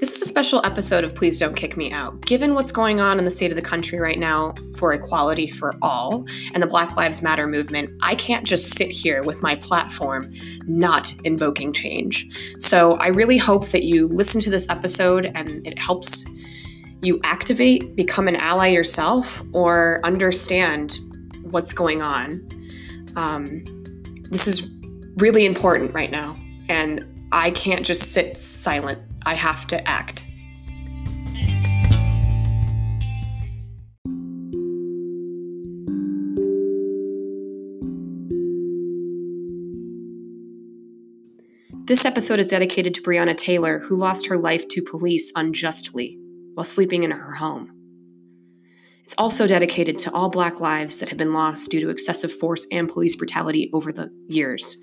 This is a special episode of Please Don't Kick Me Out. Given what's going on in the state of the country right now for equality for all and the Black Lives Matter movement, I can't just sit here with my platform not invoking change. So I really hope that you listen to this episode and it helps you activate, become an ally yourself, or understand what's going on. Um, this is really important right now, and I can't just sit silent I have to act. This episode is dedicated to Breonna Taylor, who lost her life to police unjustly while sleeping in her home. It's also dedicated to all Black lives that have been lost due to excessive force and police brutality over the years.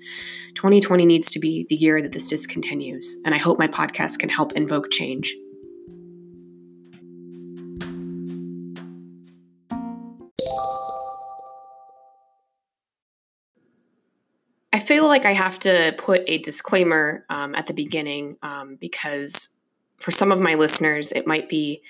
2020 needs to be the year that this discontinues, and I hope my podcast can help invoke change. I feel like I have to put a disclaimer um, at the beginning um, because for some of my listeners, it might be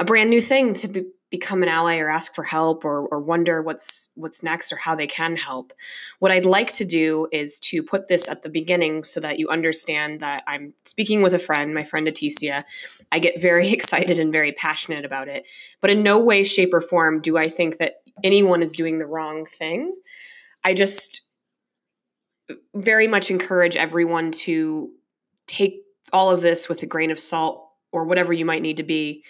a brand new thing to be, become an ally or ask for help or, or wonder what's what's next or how they can help. What i'd like to do is to put this at the beginning so that you understand that i'm speaking with a friend my friend Aticia. i get very excited and very passionate about it. But in no way shape or form do i think that anyone is doing the wrong thing. I just very much encourage everyone to take all of this with a grain of salt or whatever you might need to be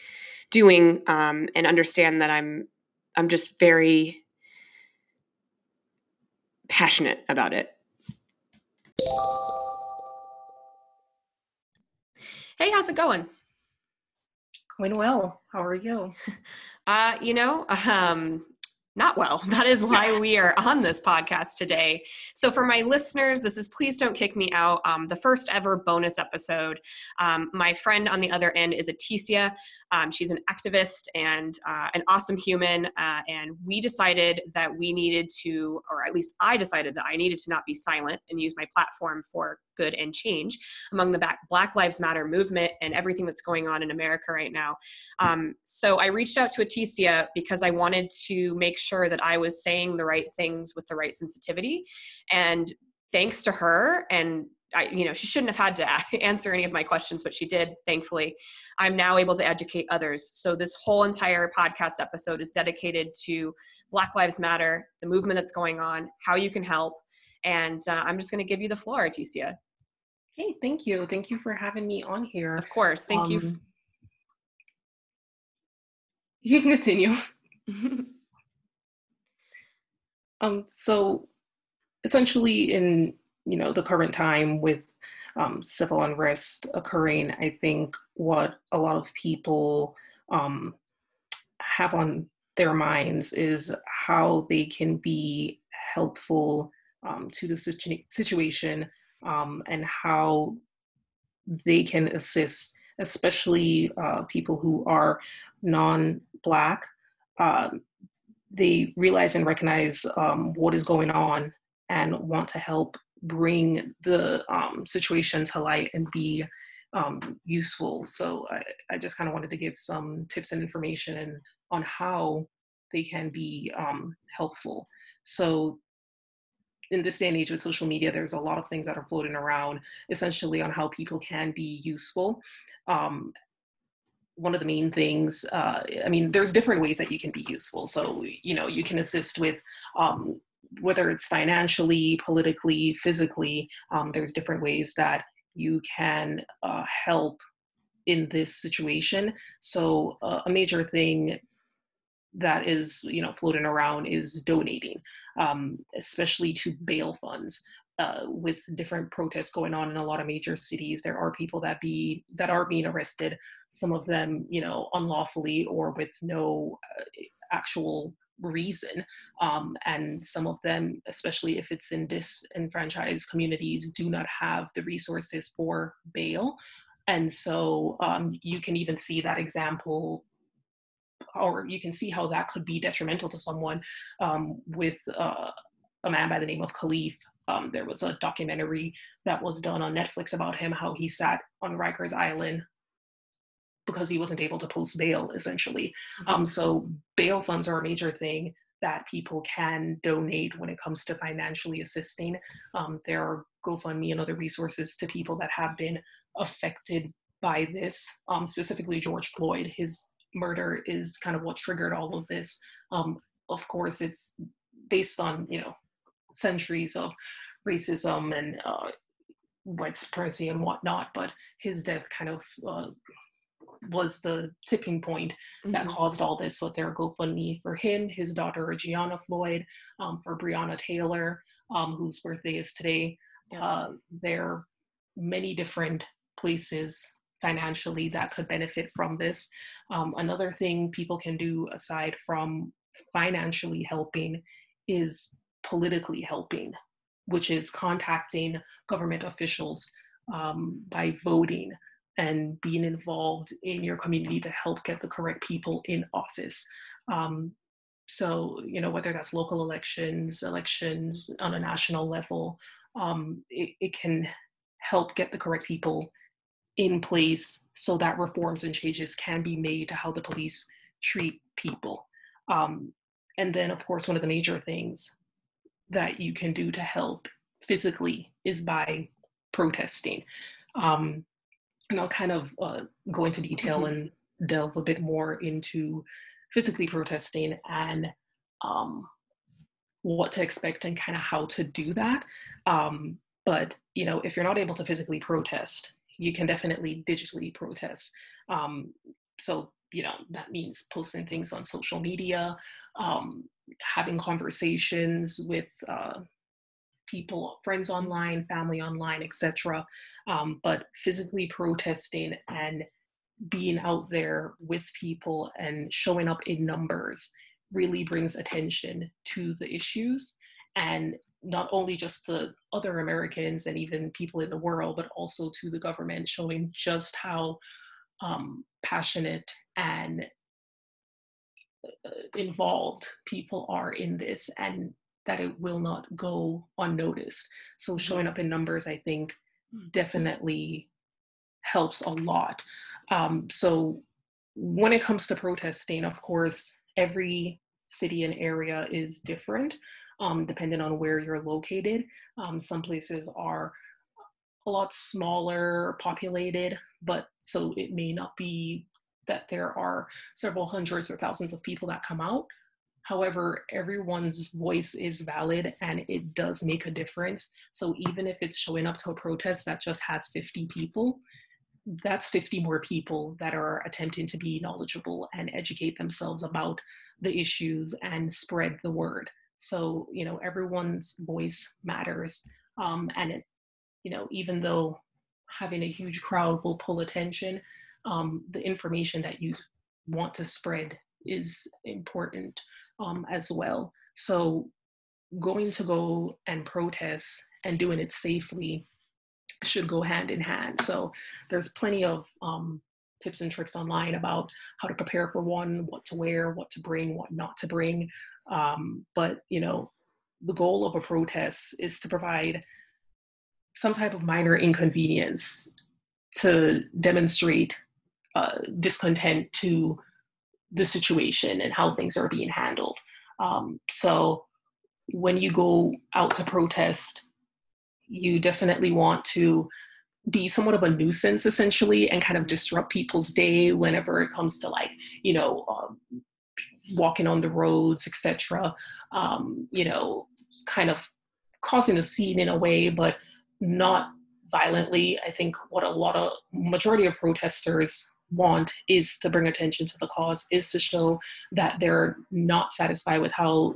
doing um, and understand that I'm I'm just very passionate about it. Hey, how's it going? Going well. How are you? Uh, you know, um, not well. That is why we are on this podcast today. So, for my listeners, this is Please Don't Kick Me Out, um, the first ever bonus episode. Um, my friend on the other end is Aticia. Um, she's an activist and uh, an awesome human. Uh, and we decided that we needed to, or at least I decided that I needed to not be silent and use my platform for good and change among the Black Lives Matter movement and everything that's going on in America right now. Um, so I reached out to Aticia because I wanted to make sure that I was saying the right things with the right sensitivity. And thanks to her and I, you know, she shouldn't have had to answer any of my questions, but she did, thankfully. I'm now able to educate others. So, this whole entire podcast episode is dedicated to Black Lives Matter, the movement that's going on, how you can help. And uh, I'm just going to give you the floor, Aticia. Hey, thank you. Thank you for having me on here. Of course. Thank um, you. You can continue. um, so essentially in you know the current time with um, civil unrest occurring, I think what a lot of people um, have on their minds is how they can be helpful um, to the situ- situation um, and how they can assist, especially uh, people who are non-black. Um, they realize and recognize um, what is going on and want to help bring the um, situation to light and be um, useful. So I, I just kind of wanted to give some tips and information on how they can be helpful. So in this day and age with social media, there's a lot of things that are floating around essentially on how people can be useful. Um, one of the main things, uh, I mean, there's different ways that you can be useful. So, you know, you can assist with um, whether it's financially, politically, physically, um, there's different ways that you can uh, help in this situation. So, uh, a major thing that is you know floating around is donating um, especially to bail funds uh, with different protests going on in a lot of major cities. There are people that be that are being arrested some of them you know unlawfully or with no uh, actual reason um, and some of them especially if it's in disenfranchised communities do not have the resources for bail. And so um, you can even see that example or you can see how that could be detrimental to someone um, with uh, a man by the name of Kalief. Um, there was a documentary that was done on Netflix about him, how he sat on Rikers Island because he wasn't able to post bail, essentially. Um, so bail funds are a major thing that people can donate when it comes to financially assisting. Um, there are GoFundMe and other resources to people that have been affected by this, um, specifically George Floyd. His murder is kind of what triggered all of this. Um, of course, it's based on you know centuries of racism and uh, white supremacy and whatnot, but his death kind of uh, was the tipping point mm-hmm. that caused all this. So there are GoFundMe for him, his daughter Gianna Floyd, um, for Breonna Taylor, um, whose birthday is today. Yeah. Uh, there are many different places financially that could benefit from this. Um, another thing people can do aside from financially helping is politically helping, which is contacting government officials um, by voting and being involved in your community to help get the correct people in office. Um, so, you know, whether that's local elections, elections on a national level, um, it, it can help get the correct people in place so that reforms and changes can be made to how the police treat people. Um, and then, of course, one of the major things that you can do to help physically is by protesting. Um, and I'll kind of uh, go into detail mm-hmm. and delve a bit more into physically protesting and um, what to expect and kind of how to do that. Um, but you know, if you're not able to physically protest, you can definitely digitally protest. Um, so you know that means posting things on social media, um, having conversations with uh, people, friends online, family online, etc. Um, but physically protesting and being out there with people and showing up in numbers really brings attention to the issues and not only just to other Americans and even people in the world, but also to the government, showing just how um, passionate and uh, involved people are in this and that it will not go unnoticed. So mm-hmm. showing up in numbers, I think, mm. definitely helps a lot. Um, so when it comes to protesting, of course, every city and area is different, um, depending on where you're located. Um, some places are a lot smaller populated, but so it may not be that there are several hundreds or thousands of people that come out. However, everyone's voice is valid and it does make a difference. So even if it's showing up to a protest that just has 50 people, that's 50 more people that are attempting to be knowledgeable and educate themselves about the issues and spread the word. So, you know, everyone's voice matters. Um, and it, you know, even though having a huge crowd will pull attention, um, the information that you want to spread is important um, as well. So going to go and protest and doing it safely should go hand in hand. So there's plenty of um, tips and tricks online about how to prepare for one, what to wear, what to bring, what not to bring. Um, but you know, the goal of a protest is to provide some type of minor inconvenience to demonstrate uh, discontent to the situation and how things are being handled. Um, so when you go out to protest, you definitely want to be somewhat of a nuisance essentially and kind of disrupt people's day whenever it comes to like you know um, walking on the roads etc um, you know kind of causing a scene in a way but not violently i think what a lot of majority of protesters want is to bring attention to the cause, is to show that they're not satisfied with how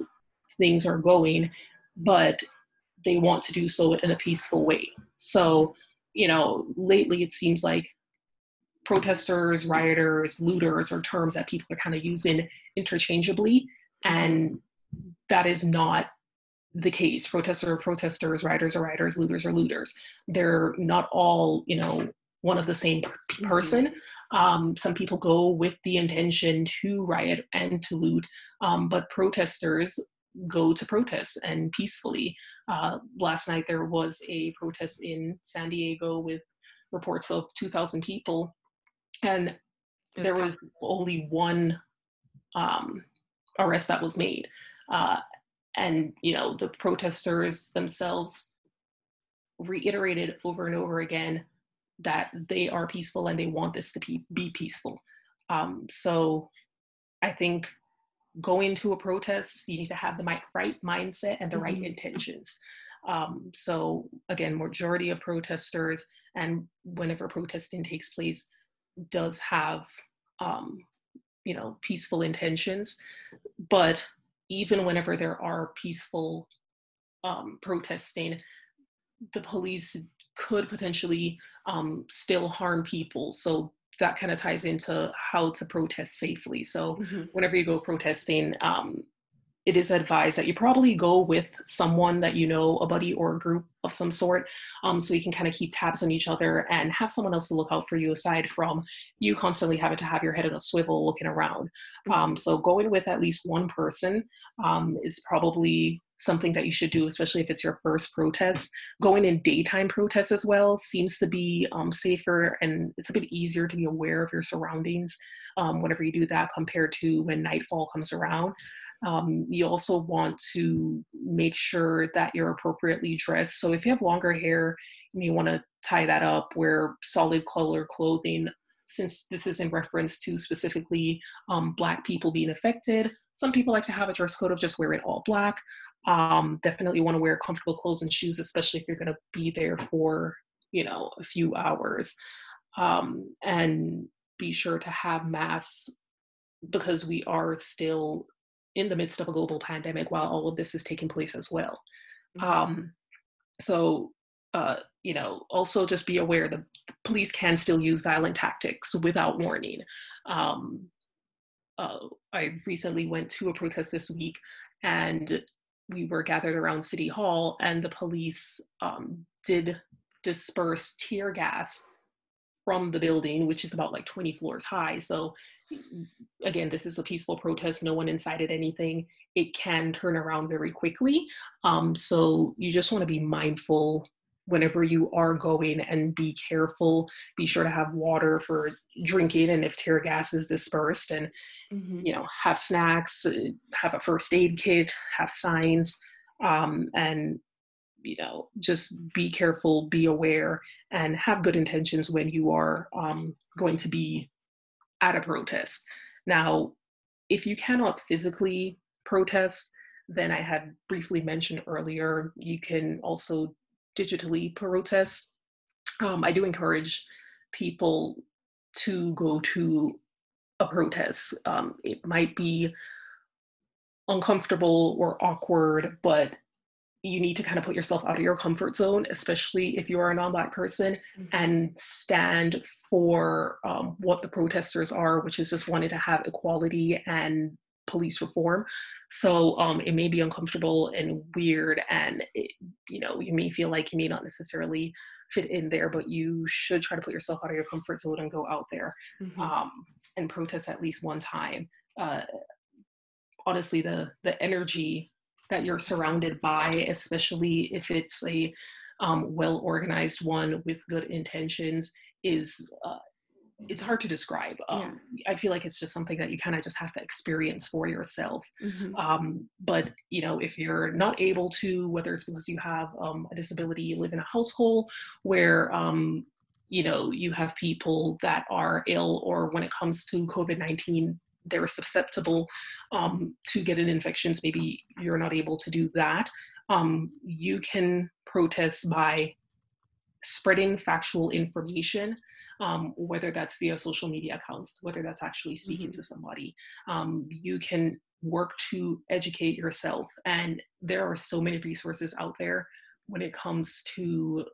things are going, but they want to do so in a peaceful way. So, you know, lately it seems like protesters, rioters, looters are terms that people are kind of using interchangeably, and that is not the case. Protesters are protesters, rioters are rioters, looters are looters. They're not all, you know, one of the same mm-hmm. person. Um, some people go with the intention to riot and to loot, um, but protesters go to protests and peacefully. Uh, last night there was a protest in San Diego with reports of 2,000 people, and was there was only one um, arrest that was made. Uh, and, you know, the protesters themselves reiterated over and over again that they are peaceful and they want this to be, be peaceful. Um, so I think going to a protest, you need to have the right mindset and the mm-hmm. right intentions. Um, so again, majority of protesters and whenever protesting takes place does have um, you know peaceful intentions but even whenever there are peaceful um, protesting the police could potentially um, still harm people so that kind of ties into how to protest safely so mm-hmm. whenever you go protesting um, it is advised that you probably go with someone that you know, a buddy or a group of some sort, um, so you can kind of keep tabs on each other and have someone else to look out for you aside from you constantly having to have your head in a swivel looking around. Mm-hmm. Um, so going with at least one person um, is probably something that you should do, especially if it's your first protest. Going in daytime protests as well seems to be um, safer and it's a bit easier to be aware of your surroundings um, whenever you do that compared to when nightfall comes around. Um, you also want to make sure that you're appropriately dressed. So if you have longer hair, you may want to tie that up, wear solid color clothing. Since this is in reference to specifically um, Black people being affected, some people like to have a dress code of just wear it all black. Um, definitely want to wear comfortable clothes and shoes, especially if you're going to be there for you know a few hours. Um, and be sure to have masks because we are still in the midst of a global pandemic while all of this is taking place as well. Mm-hmm. Um, so, uh, you know, also just be aware that police can still use violent tactics without warning. Um, uh, I recently went to a protest this week and we were gathered around City Hall, and the police um, did disperse tear gas from the building, which is about like 20 floors high. So, again, this is a peaceful protest. No one incited anything. It can turn around very quickly. Um, so, you just want to be mindful whenever you are going and be careful. Be sure to have water for drinking and if tear gas is dispersed, and mm-hmm. you know, have snacks, uh, have a first aid kit, have signs. Um, and you know just be careful be aware and have good intentions when you are um, going to be at a protest now if you cannot physically protest then i had briefly mentioned earlier you can also digitally protest. Um, i do encourage people to go to a protest. Um, it might be uncomfortable or awkward but you need to kind of put yourself out of your comfort zone, especially if you are a non-black person, mm-hmm. and stand for um, what the protesters are, which is just wanting to have equality and police reform. So um, it may be uncomfortable and weird, and it, you know you may feel like you may not necessarily fit in there, but you should try to put yourself out of your comfort zone and go out there mm-hmm. um, and protest at least one time. Uh, honestly, the the energy that you're surrounded by, especially if it's a um, well organized one with good intentions, is uh, it's hard to describe. Um, yeah. I feel like it's just something that you kind of just have to experience for yourself. Mm-hmm. Um, but you know, if you're not able to, whether it's because you have um, a disability, you live in a household where um, you know you have people that are ill, or when it comes to COVID nineteen, they're susceptible um, to getting infections, maybe you're not able to do that. Um, you can protest by spreading factual information, um, whether that's via social media accounts, whether that's actually speaking mm-hmm. to somebody. Um, you can work to educate yourself, and there are so many resources out there when it comes to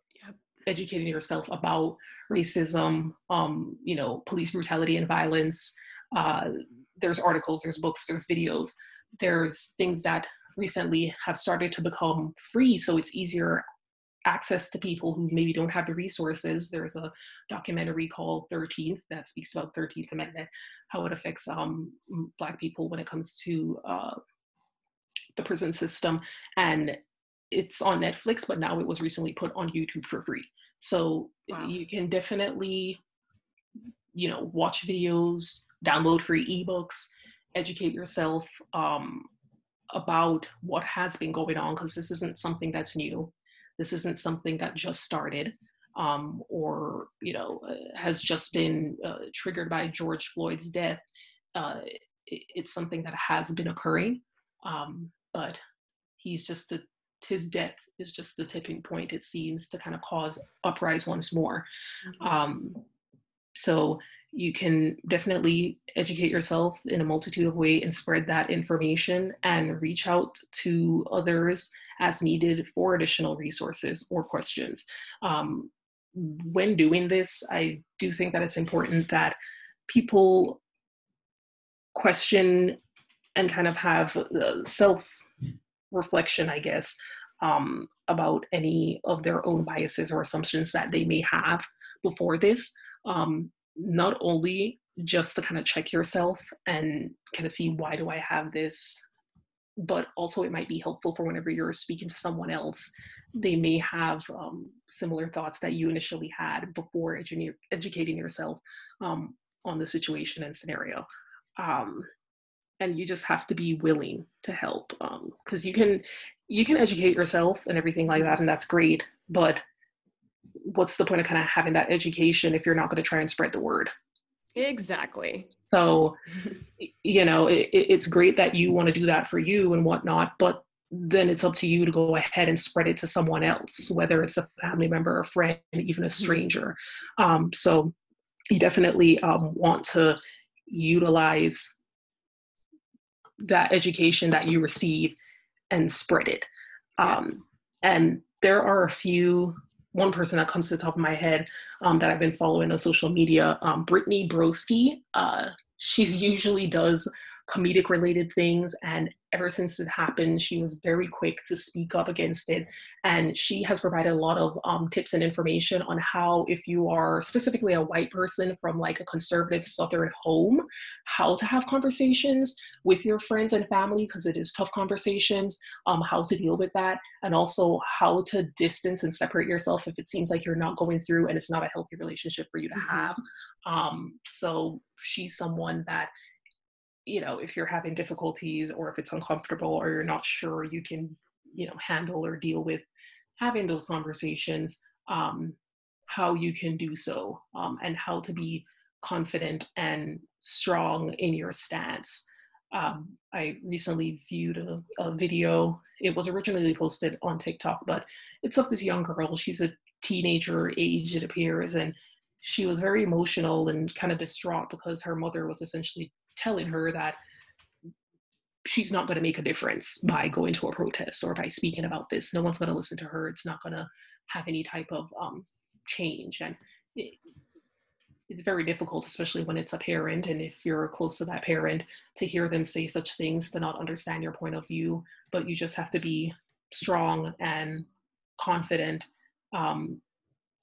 educating yourself about racism, um, you know, police brutality and violence, uh, there's articles, there's books, there's videos, there's things that recently have started to become free, so it's easier access to people who maybe don't have the resources. There's a documentary called 13th that speaks about 13th Amendment, how it affects um, Black people when it comes to uh, the prison system. And it's on Netflix, but now it was recently put on YouTube for free. So wow. you can definitely you know, watch videos, download free ebooks, educate yourself um, about what has been going on because this isn't something that's new. This isn't something that just started um, or you know uh, has just been uh, triggered by George Floyd's death. Uh, it, it's something that has been occurring, um, but he's just the his death is just the tipping point. It seems to kind of cause uprise once more. Mm-hmm. Um, so you can definitely educate yourself in a multitude of ways and spread that information and reach out to others as needed for additional resources or questions. Um, when doing this, I do think that it's important that people question and kind of have self reflection, I guess, um, about any of their own biases or assumptions that they may have before this. Um, not only just to kind of check yourself and kind of see why do I have this, but also it might be helpful for whenever you're speaking to someone else. They may have um, similar thoughts that you initially had before edu- educating yourself um, on the situation and scenario. Um, and you just have to be willing to help because um, you can you can educate yourself and everything like that and that's great but what's the point of kind of having that education if you're not going to try and spread the word exactly so you know it, it's great that you want to do that for you and whatnot but then it's up to you to go ahead and spread it to someone else whether it's a family member a friend even a mm-hmm. stranger um, so you definitely um, want to utilize that education that you receive and spread it um, yes. and there are a few one person that comes to the top of my head um, that I've been following on social media, um, Brittany Broski. Uh, usually does comedic related things and ever since it happened, she was very quick to speak up against it. And she has provided a lot of um, tips and information on how, if you are specifically a white person from like a conservative Southern home, how to have conversations with your friends and family, because it is tough conversations, um, how to deal with that, and also how to distance and separate yourself if it seems like you're not going through and it's not a healthy relationship for you to mm-hmm. have. Um, so she's someone that you know if you're having difficulties or if it's uncomfortable or you're not sure you can you know handle or deal with having those conversations um, how you can do so um, and how to be confident and strong in your stance. Um, i recently viewed a, a, video it was originally posted on tiktok but it's of this young girl she's a teenager age it appears and she was very emotional and kind of distraught because her mother was essentially telling her that she's not going to make a difference by going to a protest or by speaking about this. No one's going to listen to her. It's not going to have any type of um, change. And it, it's very difficult, especially when it's a parent and if you're close to that parent, to hear them say such things, to not understand your point of view. But you just have to be strong and confident um,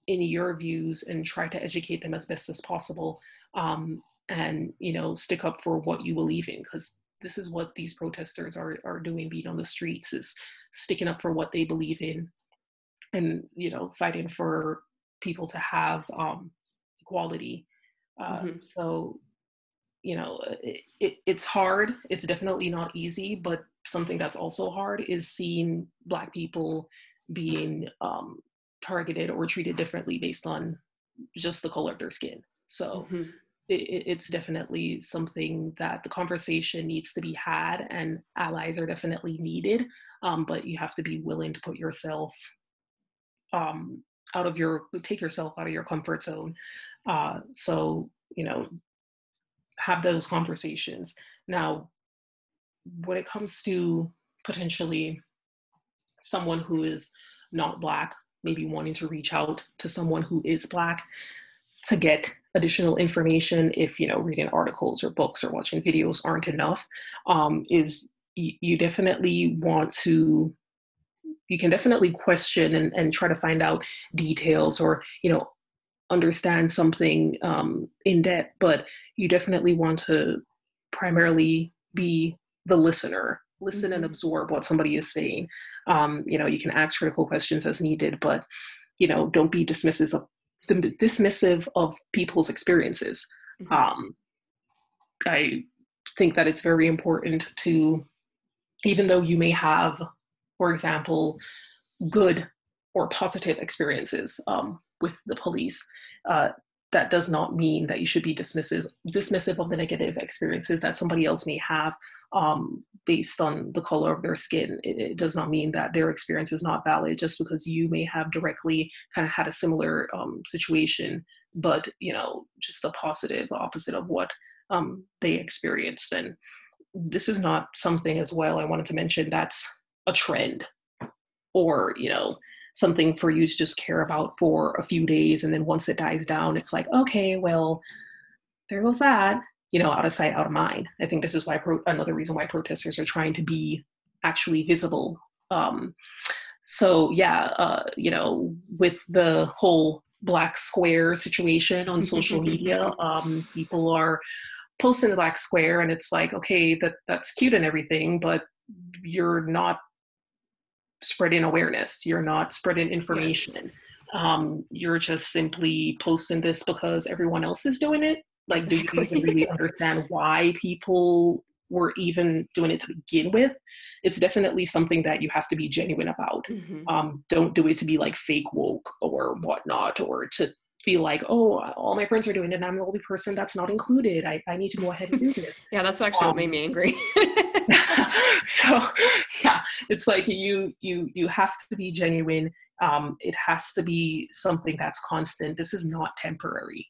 in your views and try to educate them as best as possible. Um, and you know stick up for what you believe in because this is what these protesters are are doing being on the streets is sticking up for what they believe in and you know fighting for people to have um, equality. Uh, mm-hmm. so you know it, it, it's hard. It's definitely not easy but something that's also hard is seeing black people being um, targeted or treated differently based on just the color of their skin. So mm-hmm it, it's definitely something that the conversation needs to be had and allies are definitely needed um, but you have to be willing to put yourself um, out of your take yourself out of your comfort zone. Uh, so you know have those conversations. Now when it comes to potentially someone who is not black maybe wanting to reach out to someone who is black to get additional information if you know reading articles or books or watching videos aren't enough um, is y- you definitely want to you can definitely question and, and try to find out details or you know understand something um, in depth but you definitely want to primarily be the listener listen and mm-hmm. absorb what somebody is saying um, you know you can ask critical questions as needed but you know don't be dismissive of dismissive of people's experiences Mm-hmm. Um, I think that it's very important to, even though you may have, for example, good or positive experiences um, with the police, uh, that does not mean that you should be dismissive dismissive of the negative experiences that somebody else may have um, based on the color of their skin. It, it, does not mean that their experience is not valid just because you may have directly kind of had a similar um, situation, but you know just the positive, the opposite of what um, they experienced. And this is not something as well I wanted to mention that's a trend or, you know, something for you to just care about for a few days. And then once it dies down, it's like, okay, well, there goes that, you know, out of sight, out of mind. I think this is why pro- another reason why protesters are trying to be actually visible. Um, so yeah, uh, you know, with the whole black square situation on social media, um, people are posting the black square and it's like okay that that's cute and everything but you're not spreading awareness you're not spreading information yes. um, you're just simply posting this because everyone else is doing it like exactly. do you even really understand why people were even doing it to begin with it's definitely something that you have to be genuine about mm-hmm. um, don't do it to be like fake woke or whatnot or to feel like, oh, all my friends are doing it, and I'm the only person that's not included. I, I need to go ahead and do this. yeah, that's actually um, what made me angry. so yeah, it's like you you you have to be genuine. Um, it has to be something that's constant. This is not temporary.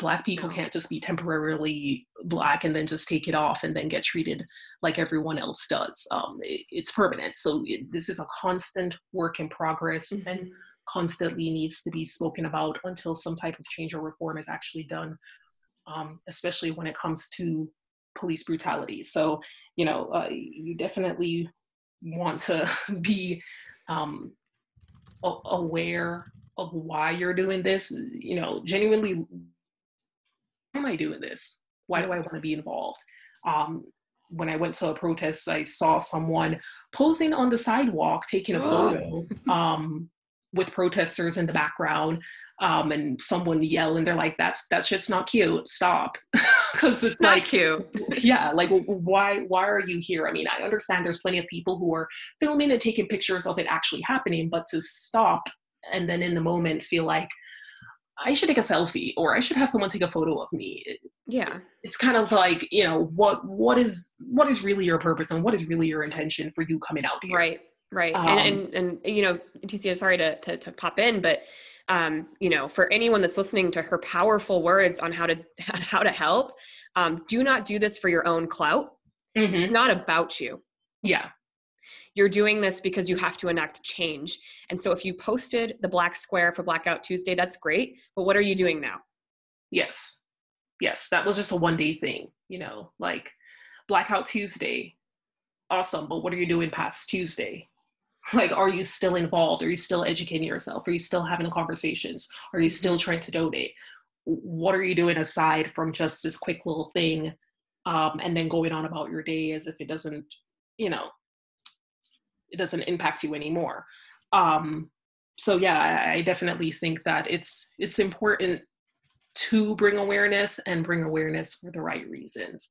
Black people can't just be temporarily black and then just take it off and then get treated like everyone else does. Um, it, it's permanent. So it, this is a constant work in progress, mm-hmm. and constantly needs to be spoken about until some type of change or reform is actually done, um, especially when it comes to police brutality. So, you know, uh, you definitely want to be um, aware of why you're doing this. You know, genuinely, why am I doing this? Why do I want to be involved? Um, when I went to a protest, I saw someone posing on the sidewalk taking a photo um, with protesters in the background um, and someone yell and they're like that's that shit's not cute. Stop. Because it's not like cute. Yeah like why why are you here? I mean i understand there's plenty of people who are filming and taking pictures of it actually happening but to stop and then in the moment feel like i should take a selfie or i should have someone take a photo of me. Yeah. it's kind of like you know what what is what is really your purpose and what is really your intention for you coming out here? Right right um, and, and and you know tc i'm sorry to, to, to pop in but um, you know for anyone that's listening to her powerful words on how to how to help um, do not do this for your own clout. Mm-hmm. it's not about you. Yeah. You're doing this because you have to enact change and so if you posted the black square for blackout tuesday that's great but what are you doing now? Yes. Yes that was just a one day thing you know like blackout tuesday awesome but what are you doing past tuesday like are you still involved? Are you still educating yourself? Are you still having conversations? Are you still mm-hmm. trying to donate? What are you doing aside from just this quick little thing um, and then going on about your day as if it doesn't you know it doesn't impact you anymore? Um, so yeah I, I definitely think that it's it's important to bring awareness and bring awareness for the right reasons.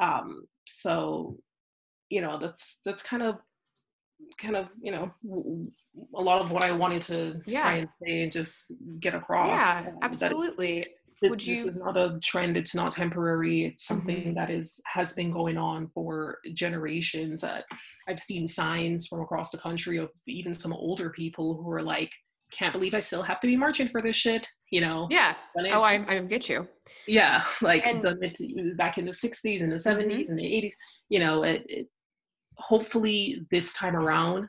Um, so you know that's that's kind of kind of you know a lot of what I wanted to yeah. try and say and just get across. Yeah, um, absolutely. It, Would you? This is not a trend. It's not temporary. It's something mm-hmm. that is has been going on for generations. Uh, I've seen signs from across the country of even some older people who are like, "Can't believe I still have to be marching for this shit." You know? Yeah. Oh, I I get you. Yeah, like and, done it back in the '60s and the '70s mm-hmm. and the '80s. You know, it, it hopefully this time around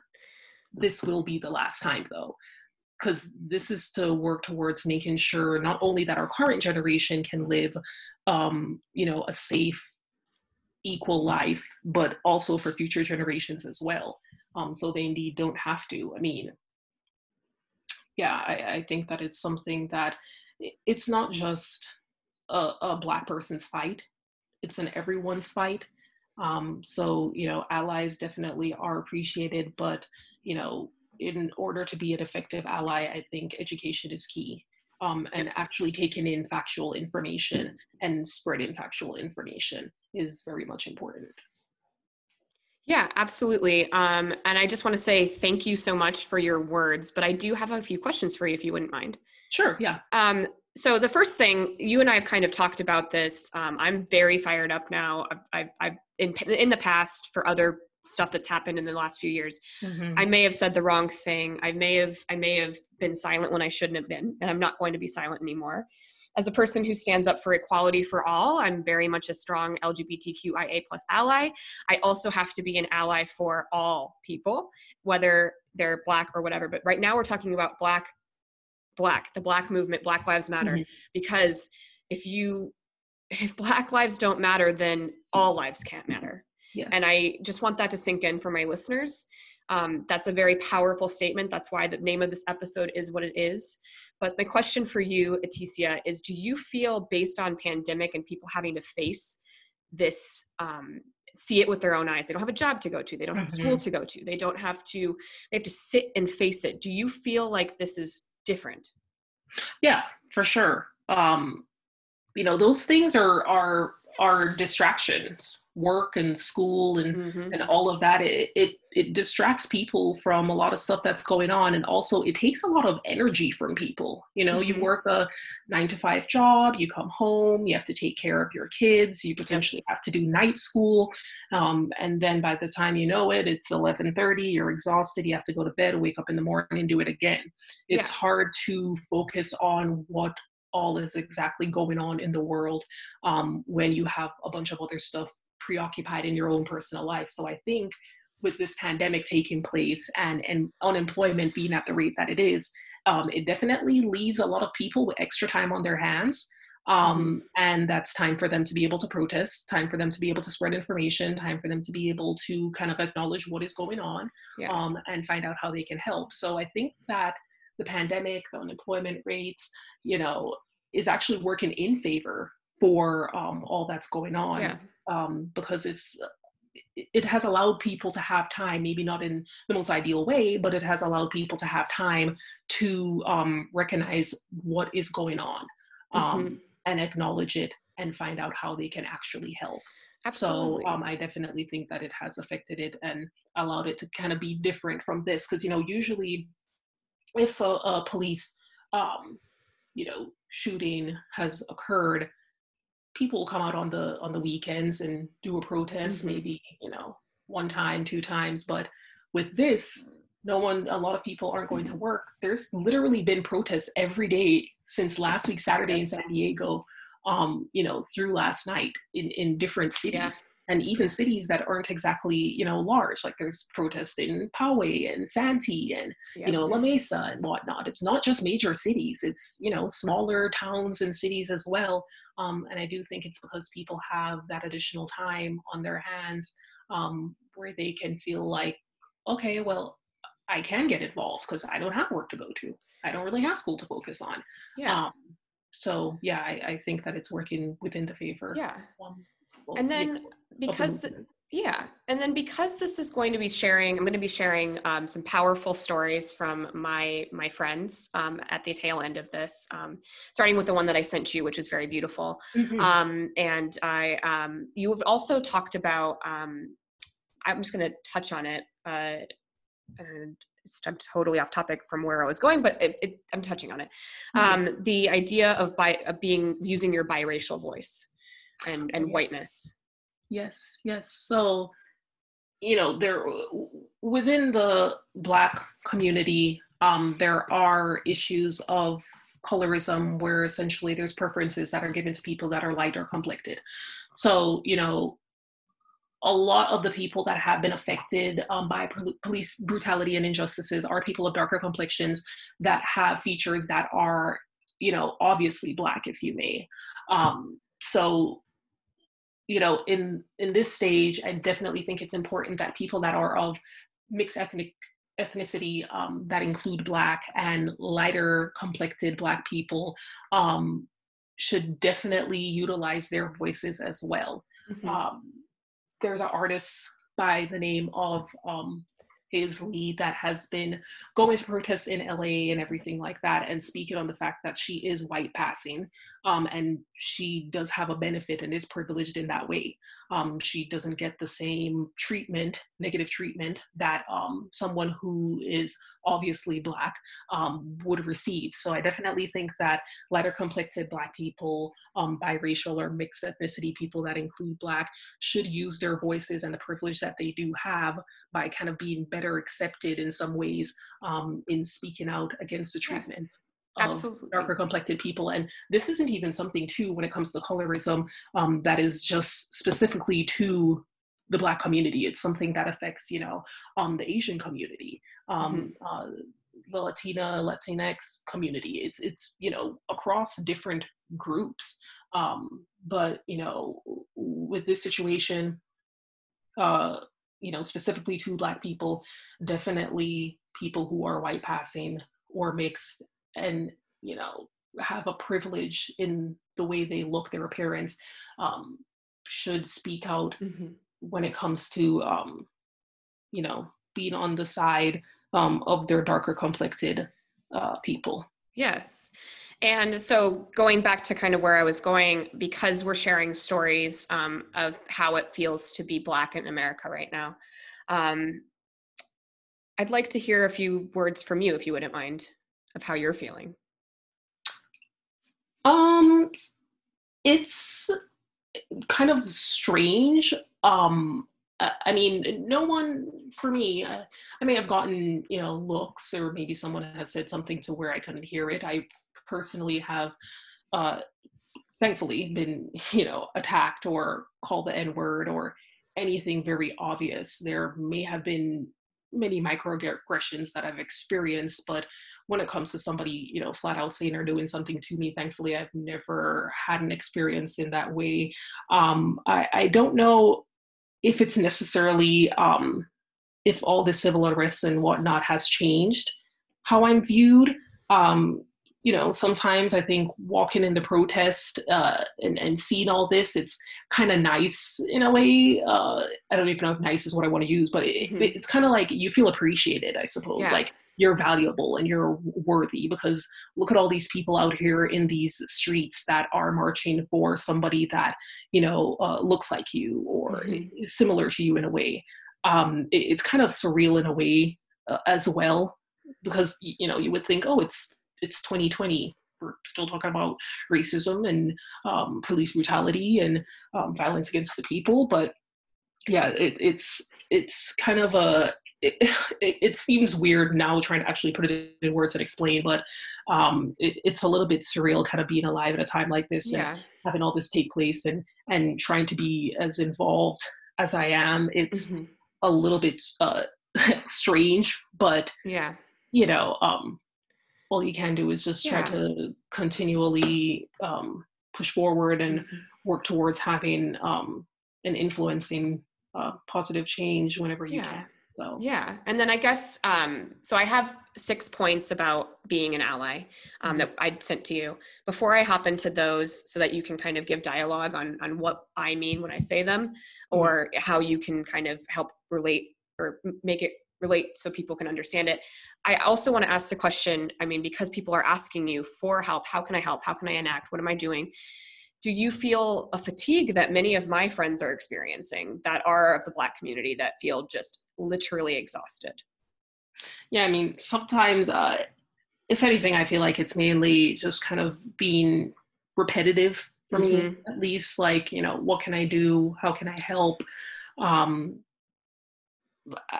this will be the last time though. Because this is to work towards making sure not only that our current generation can live um, you know a safe equal life but also for future generations as well. Um, so they indeed don't have to. I mean yeah I, I think that it's something that it's not just a, a black person's fight. It's an everyone's fight um, so, you know, allies definitely are appreciated, but, you know, in order to be an effective ally, I think education is key. um, and Yes. actually taking in factual information and spreading factual information is very much important. Yeah, absolutely. Um, and I just want to say thank you so much for your words, but I do have a few questions for you if you wouldn't mind. Sure, yeah. Um, so the first thing you and I have kind of talked about this. Um, I'm very fired up now. I've, I've, I've in in the past for other stuff that's happened in the last few years. Mhm. I may have said the wrong thing. I may have I may have been silent when I shouldn't have been, and I'm not going to be silent anymore. As a person who stands up for equality for all, I'm very much a strong LGBTQIA plus ally. I also have to be an ally for all people, whether they're black or whatever. But right now we're talking about black, black, the black movement, Black Lives Matter, Mhm. because if you if black lives don't matter, then all lives can't matter. Yes. And I just want that to sink in for my listeners. Um, that's a very powerful statement. That's why the name of this episode is what it is. But my question for you, Aticia, is do you feel based on pandemic and people having to face this, um, see it with their own eyes? They don't have a job to go to. They don't have school to go to. They don't have to, they have to sit and face it. Do you feel like this is different? Yeah, for sure. Um, you know, those things are are are distractions. Work and school and Mhm. and all of that. It, it it distracts people from a lot of stuff that's going on, and also it takes a lot of energy from people. You know, Mhm. you work a nine to five job, you come home, you have to take care of your kids, you potentially have to do night school, um, and then by the time you know it, it's eleven thirty. You're exhausted. You have to go to bed, wake up in the morning, and do it again. It's Yeah. hard to focus on what all is exactly going on in the world um, when you have a bunch of other stuff preoccupied in your own personal life. So I think with this pandemic taking place and, and unemployment being at the rate that it is, um, it definitely leaves a lot of people with extra time on their hands. Um, And that's time for them to be able to protest, time for them to be able to spread information, time for them to be able to kind of acknowledge what is going on Yeah. um, and find out how they can help. So I think that the pandemic, the unemployment rates, you know, is actually working in favor for um, all that's going on Yeah. um, because it's it- has allowed people to have time, maybe not in the most ideal way, but it has allowed people to have time to um, recognize what is going on um, Mhm. and acknowledge it and find out how they can actually help. Absolutely. So um, I definitely think that it has affected it and allowed it to kind of be different from this. Because, you know, usually if a, a police, um, you know, shooting has occurred, people come out on the on the weekends and do a protest, Mhm. maybe, you know, one time, two times. But with this, no one, a lot of people aren't going to work. There's literally been protests every day since last week, Saturday in San Diego, um, you know, through last night in, in different cities. Yeah. And even cities that aren't exactly, you know, large, like there's protests in Poway and Santee and, Yeah. you know, La Mesa and whatnot. It's not just major cities, it's, you know, smaller towns and cities as well. Um, and I do think it's because people have that additional time on their hands um, where they can feel like, okay, well, I can get involved because I don't have work to go to. I don't really have school to focus on. yeah. Um, so yeah, I, I think that it's working within the favor. yeah. Um, and then because the, yeah and then because this is going to be sharing i'm going to be sharing um, some powerful stories from my my friends um, at the tail end of this um, starting with the one that i sent you which is very beautiful. Mhm. um, and i um, you've also talked about um, i'm just going to touch on it uh, and i'm totally off topic from where i was going but it, it, i'm touching on it. Um, the idea of bi- of being using your biracial voice and and whiteness Yes, yes. So, you know, there within the Black community, um, there are issues of colorism where essentially there's preferences that are given to people that are light or complected. So, you know, a lot of the people that have been affected um, by pol- police brutality and injustices are people of darker complexions that have features that are, you know, obviously Black, if you may. Um, so you know in in this stage i definitely think it's important that people that are of mixed ethnic ethnicity um, that include black and lighter complected black people um, should definitely utilize their voices as well Mhm. um, there's an artist by the name of um, lead that has been going to protests in LA and everything like that, and speaking on the fact that she is white passing, um, and she does have a benefit and is privileged in that way. Um, she doesn't get the same treatment, negative treatment that um, someone who is obviously black um, would receive. So I definitely think that lighter complected black people, um, biracial or mixed ethnicity people that include black, should use their voices and the privilege that they do have by kind of being better accepted in some ways um, in speaking out against the treatment. Absolutely. darker complected people. And this isn't even something, too, when it comes to colorism, um, that is just specifically to the Black community. It's something that affects, you know, um, the Asian community, um, mm-hmm. uh, the Latina, Latinx community. It's, it's, you know, across different groups. Um, but, you know, with this situation, uh, you know, specifically to Black people, definitely people who are white passing or mixed and, you know, have a privilege in the way they look, their appearance, um, should speak out mm-hmm. when it comes to, um, you know, being on the side um, of their darker complected uh, people. Yes. And so, going back to kind of where I was going, because we're sharing stories um, of how it feels to be Black in America right now, um, I'd like to hear a few words from you, if you wouldn't mind, of how you're feeling. Um, it's kind of strange. Um, I mean, no one for me. Uh, I may have gotten you know looks, or maybe someone has said something to where I couldn't hear it. I personally have uh, thankfully been you know attacked or called the n word or anything very obvious there may have been many microaggressions that i've experienced but when it comes to somebody you know flat out saying or doing something to me thankfully i've never had an experience in that way um, I, I don't know if it's necessarily um, if all the civil unrest and whatnot has changed how i'm viewed um, you know, sometimes I think walking in the protest uh, and, and seeing all this, it's kind of nice in a way. Uh, I don't even know if nice is what I want to use, but it, mm-hmm. it's kind of like you feel appreciated, I suppose. Yeah. Like you're valuable and you're worthy because look at all these people out here in these streets that are marching for somebody that, you know, uh, looks like you or mm-hmm. is similar to you in a way. Um, it, it's kind of surreal in a way uh, as well because, you know, you would think, oh, it's it's 2020 we're still talking about racism and um, police brutality and um, violence against the people but yeah it, it's it's kind of a it, it, it, seems weird now trying to actually put it in words and explain but um, it, it's a little bit surreal kind of being alive at a time like this yeah. and having all this take place and and trying to be as involved as i am it's mm-hmm. a little bit uh, strange but yeah you know um all you can do is just try yeah. to continually um, push forward and mm-hmm. work towards having um, and influencing uh, positive change whenever you yeah. can. So yeah, and then I guess um, so. I have six points about being an ally um, mm-hmm. that I sent to you before I hop into those, so that you can kind of give dialogue on on what I mean when I say them, mm-hmm. or how you can kind of help relate or make it relate so people can understand it. I also want to ask the question I mean, because people are asking you for help, how can I help? How can I enact? What am I doing? Do you feel a fatigue that many of my friends are experiencing that are of the Black community that feel just literally exhausted? Yeah, I mean, sometimes, uh, if anything, I feel like it's mainly just kind of being repetitive for mm-hmm. me, at least. Like, you know, what can I do? How can I help? Um,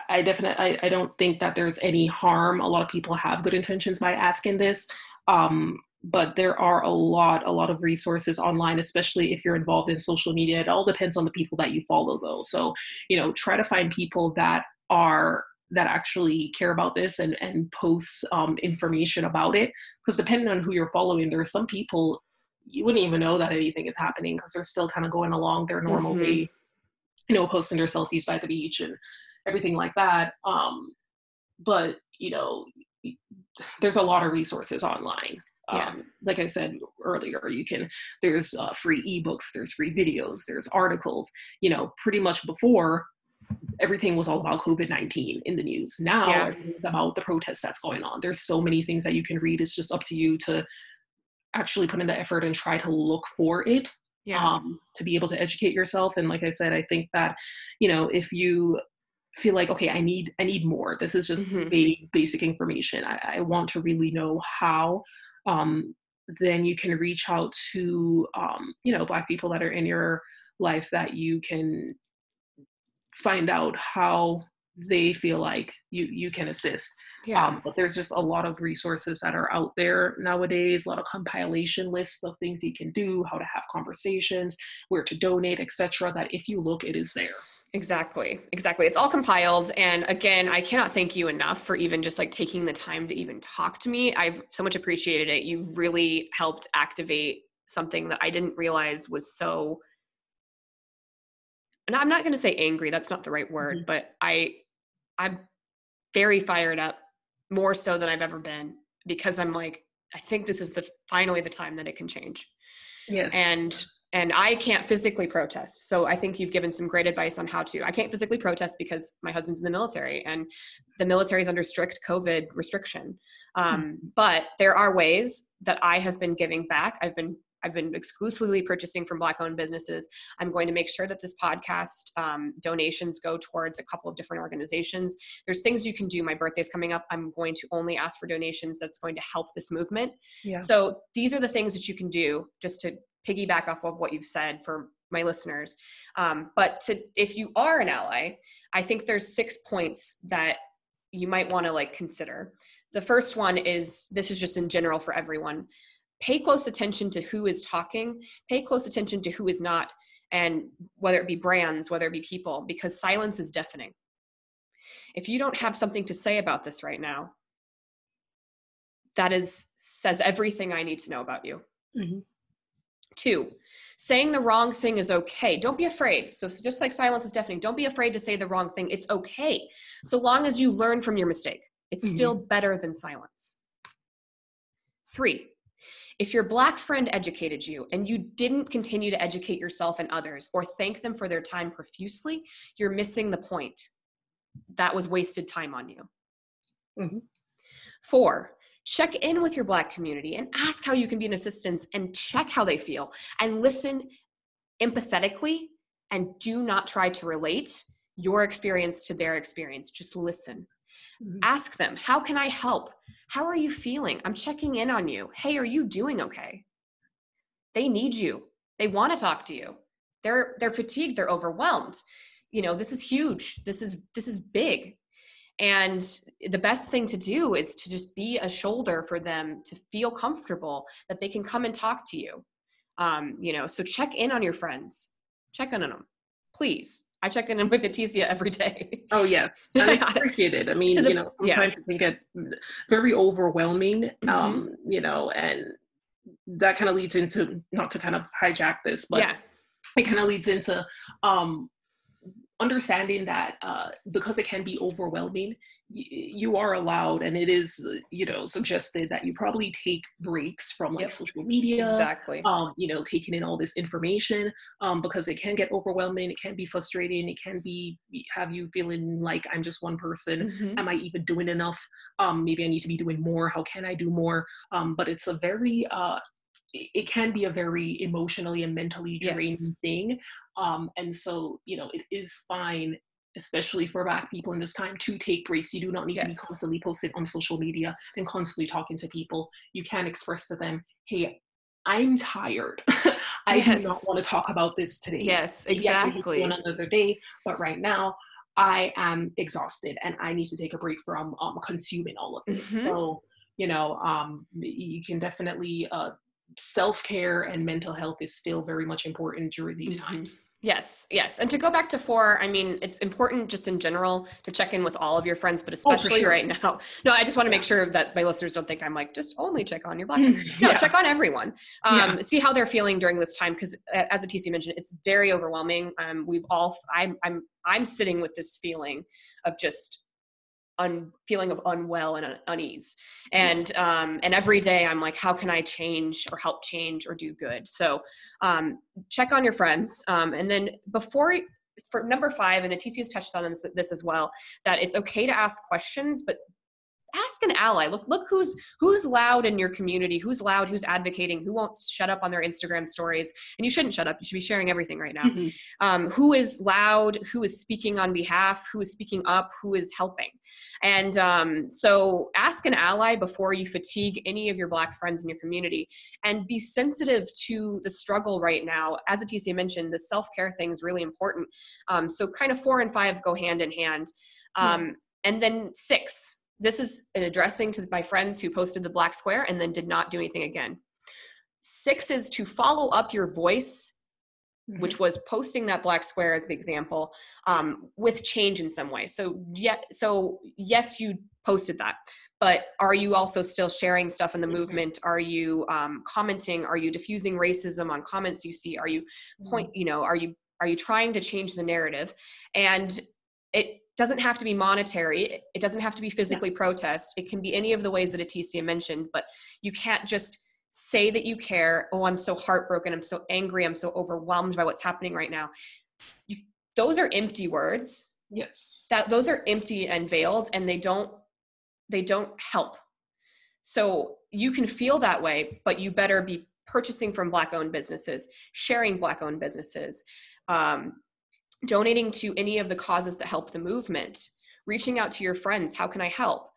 I definitely I, I don't think that there's any harm. A lot of people have good intentions by asking this. Um, but there are a lot, a lot of resources online, especially if you're involved in social media. It all depends on the people that you follow though. So, you know, try to find people that are that actually care about this and and post um, information about it. Because depending on who you're following, there are some people you wouldn't even know that anything is happening because they're still kind of going along their normal mm-hmm. way, you know, posting their selfies by the beach and everything like that. Um, but you know, there's a lot of resources online. Yeah. Um, like I said earlier, you can there's uh, free ebooks, there's free videos, there's articles. You know, pretty much before everything was all about COVID 19 in the news. Now yeah. everything's about the protest that's going on. There's so many things that you can read. It's just up to you to actually put in the effort and try to look for it yeah. um, to be able to educate yourself. And like I said, I think that, you know, if you feel like, okay, I need, I need more, this is just mm-hmm. basic information. I, I, want to really know how, um, then you can reach out to, um, you know, black people that are in your life that you can find out how they feel like you you can assist yeah. Um, but there's just a lot of resources that are out there nowadays a lot of compilation lists of things you can do how to have conversations where to donate etc that if you look it is there exactly exactly it's all compiled and again i cannot thank you enough for even just like taking the time to even talk to me i've so much appreciated it you've really helped activate something that i didn't realize was so and I'm not going to say angry, that's not the right word, mm-hmm. but I I'm very fired up more so than I've ever been because I'm like I think this is the finally the time that it can change. Yes. And and I can't physically protest. So I think you've given some great advice on how to. I can't physically protest because my husband's in the military and the military is under strict COVID restriction. Um, mm-hmm. But there are ways that I have been giving back. I've been I've been exclusively purchasing from Black owned businesses. I'm going to make sure that this podcast um, donations go towards a couple of different organizations. There's things you can do. My birthday's coming up. I'm going to only ask for donations that's going to help this movement. Yeah. So these are the things that you can do just to piggyback off of what you've said for my listeners. Um, but to if you are an ally, I think there's six points that you might want to like consider. The first one is this is just in general for everyone pay close attention to who is talking, pay close attention to who is not, and whether it be brands, whether it be people, because silence is deafening. If you don't have something to say about this right now, that is says everything I need to know about you. Mm-hmm. Two, saying the wrong thing is okay. Don't be afraid. So just like silence is deafening, don't be afraid to say the wrong thing. It's okay. So long as you learn from your mistake. It's mm-hmm. still better than silence. Three, if your Black friend educated you and you didn't continue to educate yourself and others or thank them for their time profusely, you're missing the point. That was wasted time on you. Mm-hmm. Four, check in with your Black community and ask how you can be an assistance and check how they feel and listen empathetically and do not try to relate your experience to their experience. Just listen. Mm-hmm. Ask them, how can I help? How are you feeling? I'm checking in on you. Hey, are you doing okay? They need you. They want to talk to you. They're they're fatigued, they're overwhelmed. You know, this is huge. This is this is big. And the best thing to do is to just be a shoulder for them to feel comfortable that they can come and talk to you. Um, you know, so check in on your friends. Check in on them, please. I check in with Aticia every day. Oh yes, and I appreciate it. I mean, the, you know, sometimes yeah. it can get very overwhelming, mm-hmm. um, you know, and that kind of leads into not to kind of hijack this, but yeah. it kind of leads into um, understanding that uh, because it can be overwhelming, you are allowed and it is you know suggested that you probably take breaks from like yep. social media exactly. um you know taking in all this information um because it can get overwhelming it can be frustrating it can be have you feeling like i'm just one person. Mm-hmm. am i even doing enough? Um maybe i need to be doing more. How can i do more? Um but it's a very uh it can be a very emotionally and mentally draining yes. thing um, and so you know it is fine especially for black people in this time to take breaks you do not need yes. to be constantly posted on social media and constantly talking to people you can express to them hey i'm tired i yes. do not want to talk about this today yes exactly on another day but right now i am exhausted and i need to take a break from um, consuming all of this mm-hmm. so you know um, you can definitely uh, self-care and mental health is still very much important during these mm-hmm. times Yes, yes. And to go back to four, I mean, it's important just in general to check in with all of your friends, but oh, especially oh, sure. right now. No, I just want to make sure that my listeners don't think I'm like, just only check on your black friends. No, yeah. check on everyone. Um, yeah. See how they're feeling during this time. Because as Aticia mentioned, it's very overwhelming. Um, we've all, I'm, I'm, I'm sitting with this feeling of just un, feeling of unwell and unease. And um, and every day i'm like how can i change or help change or do good? So um, check on your friends um, and then before for number five, and Atisia has touched on this, this as well, that it's okay to ask questions, but ask an ally. Look look who's who's loud in your community who's loud who's advocating who won't shut up on their instagram stories. And you shouldn't shut up. You should be sharing everything right now. Mm-hmm. um, who is loud who is speaking on behalf who is speaking up who is helping. And um, so ask an ally before you fatigue any of your black friends in your community. And be sensitive to the struggle right now. As Atisia mentioned the self-care thing is really important. Um, so kind of four and five go hand in hand. Um, yeah. and then six this is an addressing to my friends who posted the black square and then did not do anything again. Six is to follow up your voice, mm-hmm. which was posting that black square as the example, um, with change in some way. So yeah, so yes, you posted that, but are you also still sharing stuff in the mm-hmm. movement? Are you um, commenting? Are you diffusing racism on comments you see? Are you point? Mm-hmm. You know, are you are you trying to change the narrative? And doesn't have to be monetary. It doesn't have to be physically yeah. protest. It can be any of the ways that Atisia mentioned but you can't just say that you care oh i'm so heartbroken. I'm so angry. I'm so overwhelmed by what's happening right now. You, those are empty words. Yes. That those are empty and veiled and they don't they don't help. So you can feel that way but you better be purchasing from black owned businesses sharing black owned businesses um, donating to any of the causes that help the movement reaching out to your friends how can i help?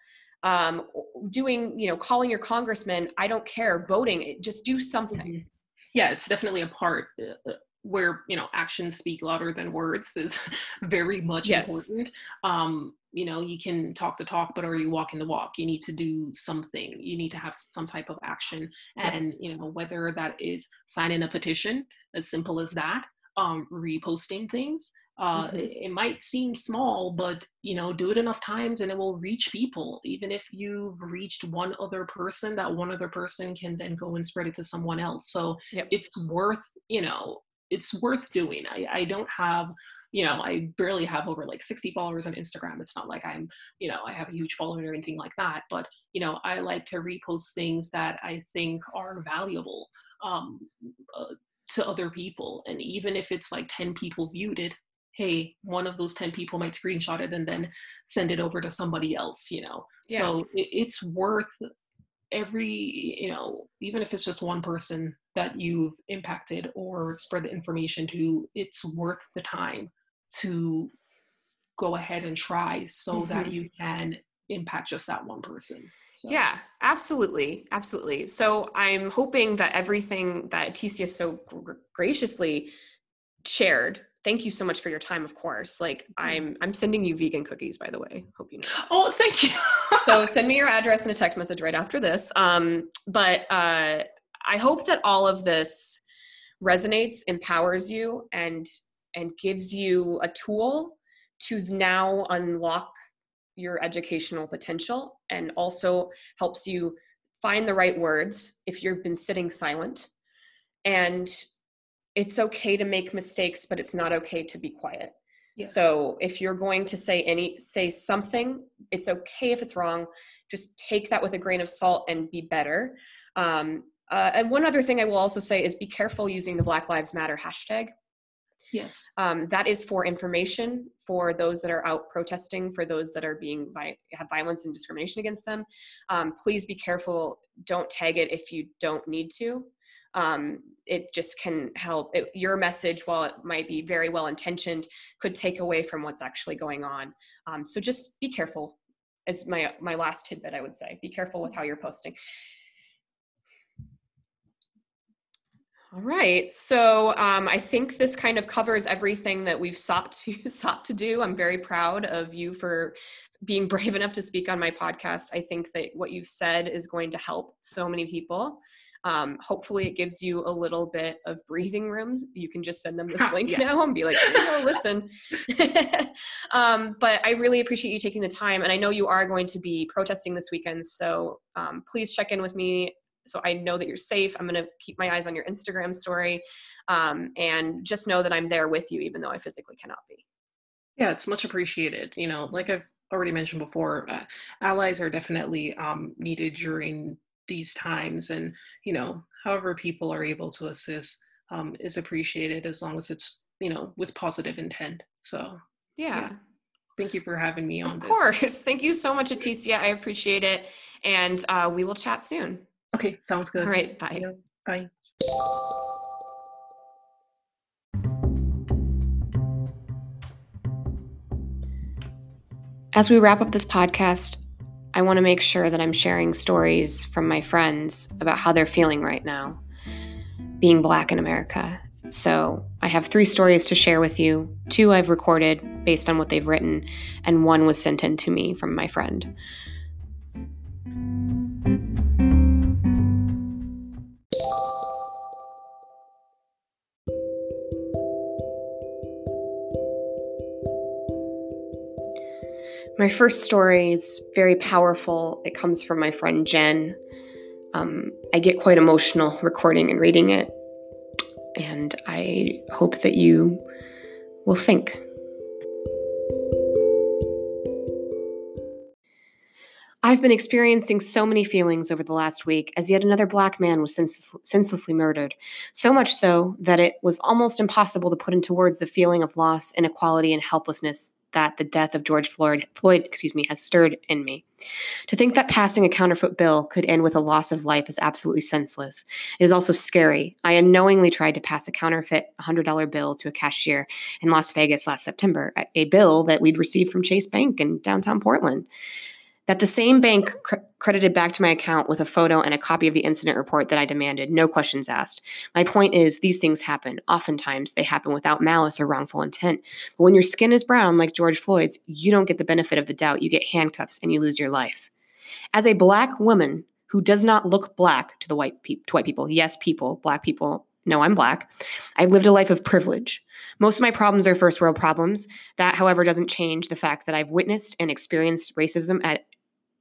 Um, doing you know calling your congressman i don't care voting just do something. Mm-hmm. yeah it's definitely a part uh, uh, where you know actions speak louder than words is very much yes. important. Um, you know you can talk the talk but are you walking the walk? You need to do something. You need to have some type of action. And you know whether that is signing a petition as simple as that um, reposting things. Uh, mm-hmm. it, it, might seem small, but you know, do it enough times and it will reach people. Even if you've reached one other person, that one other person can then go and spread it to someone else. So yep. it's worth, you know, it's worth doing. I, I don't have, you know, I barely have over like 60 followers on Instagram. It's not like I'm, you know, I have a huge following or anything like that. But, you know, I like to repost things that I think are valuable. Um, uh, to other people. And even if it's like 10 people viewed it, hey, one of those 10 people might screenshot it and then send it over to somebody else, you know? Yeah. So it's worth every, you know, even if it's just one person that you've impacted or spread the information to, it's worth the time to go ahead and try so mm-hmm. that you can impact just that one person. So. Yeah, absolutely. Absolutely. So I'm hoping that everything that Atisia so graciously shared thank you so much for your time of course like mm-hmm. i'm i'm sending you vegan cookies by the way hope you know oh thank you so send me your address and a text message right after this um but uh i hope that all of this resonates empowers you and and gives you a tool to now unlock your educational potential and also helps you find the right words if you've been sitting silent. And it's okay to make mistakes, but it's not okay to be quiet. Yes. So if you're going to say any say something, it's okay if it's wrong. Just take that with a grain of salt and be better. Um, uh, and one other thing I will also say is be careful using the Black Lives Matter hashtag. Yes. Um, that is for information for those that are out protesting, for those that are being vi- have violence and discrimination against them. Um, please be careful. Don't tag it if you don't need to. Um, it just can help. It, your message, while it might be very well intentioned, could take away from what's actually going on. Um, so just be careful. Is my my last tidbit I would say. Be careful with how you're posting. All right. So um, I think this kind of covers everything that we've sought to sought to do. I'm very proud of you for being brave enough to speak on my podcast. I think that what you've said is going to help so many people. Um, hopefully, it gives you a little bit of breathing room. You can just send them this link yeah. now and be like, "Oh, listen." um, but I really appreciate you taking the time, and I know you are going to be protesting this weekend. So um, please check in with me so I know that you're safe. I'm going to keep my eyes on your Instagram story um, and just know that I'm there with you, even though I physically cannot be. Yeah, it's much appreciated. You know, like I've already mentioned before, uh, allies are definitely um, needed during these times. And, you know, however people are able to assist um, is appreciated as long as it's you know, with positive intent. So, yeah. yeah. Thank you for having me on. Of this. course. Thank you so much, Aticia. I appreciate it. And uh, we will chat soon. Okay, sounds good. All right, bye. Yeah, bye. As we wrap up this podcast, I want to make sure that I'm sharing stories from my friends about how they're feeling right now, being Black in America. So I have three stories to share with you. Two I've recorded based on what they've written, and one was sent in to me from my friend. My first story is very powerful. It comes from my friend Jen. Um, I get quite emotional recording and reading it, and I hope that you will think. I've been experiencing so many feelings over the last week as yet another black man was senselessly murdered. So much so that it was almost impossible to put into words the feeling of loss, inequality, and helplessness that the death of George Floyd, Floyd, excuse me, has stirred in me. To think that passing a counterfeit bill could end with a loss of life is absolutely senseless. It is also scary. I unknowingly tried to pass a counterfeit $100 bill to a cashier in Las Vegas last September, a bill that we'd received from Chase Bank in downtown Portland that the same bank cr- credited back to my account with a photo and a copy of the incident report that I demanded, no questions asked. My point is, these things happen. Oftentimes, they happen without malice or wrongful intent. But when your skin is brown, like George Floyd's, you don't get the benefit of the doubt. You get handcuffs and you lose your life. As a black woman who does not look black to the white, pe- to white people, yes, people, black people, no, I'm black. I've lived a life of privilege. Most of my problems are first world problems. That, however, doesn't change the fact that I've witnessed and experienced racism at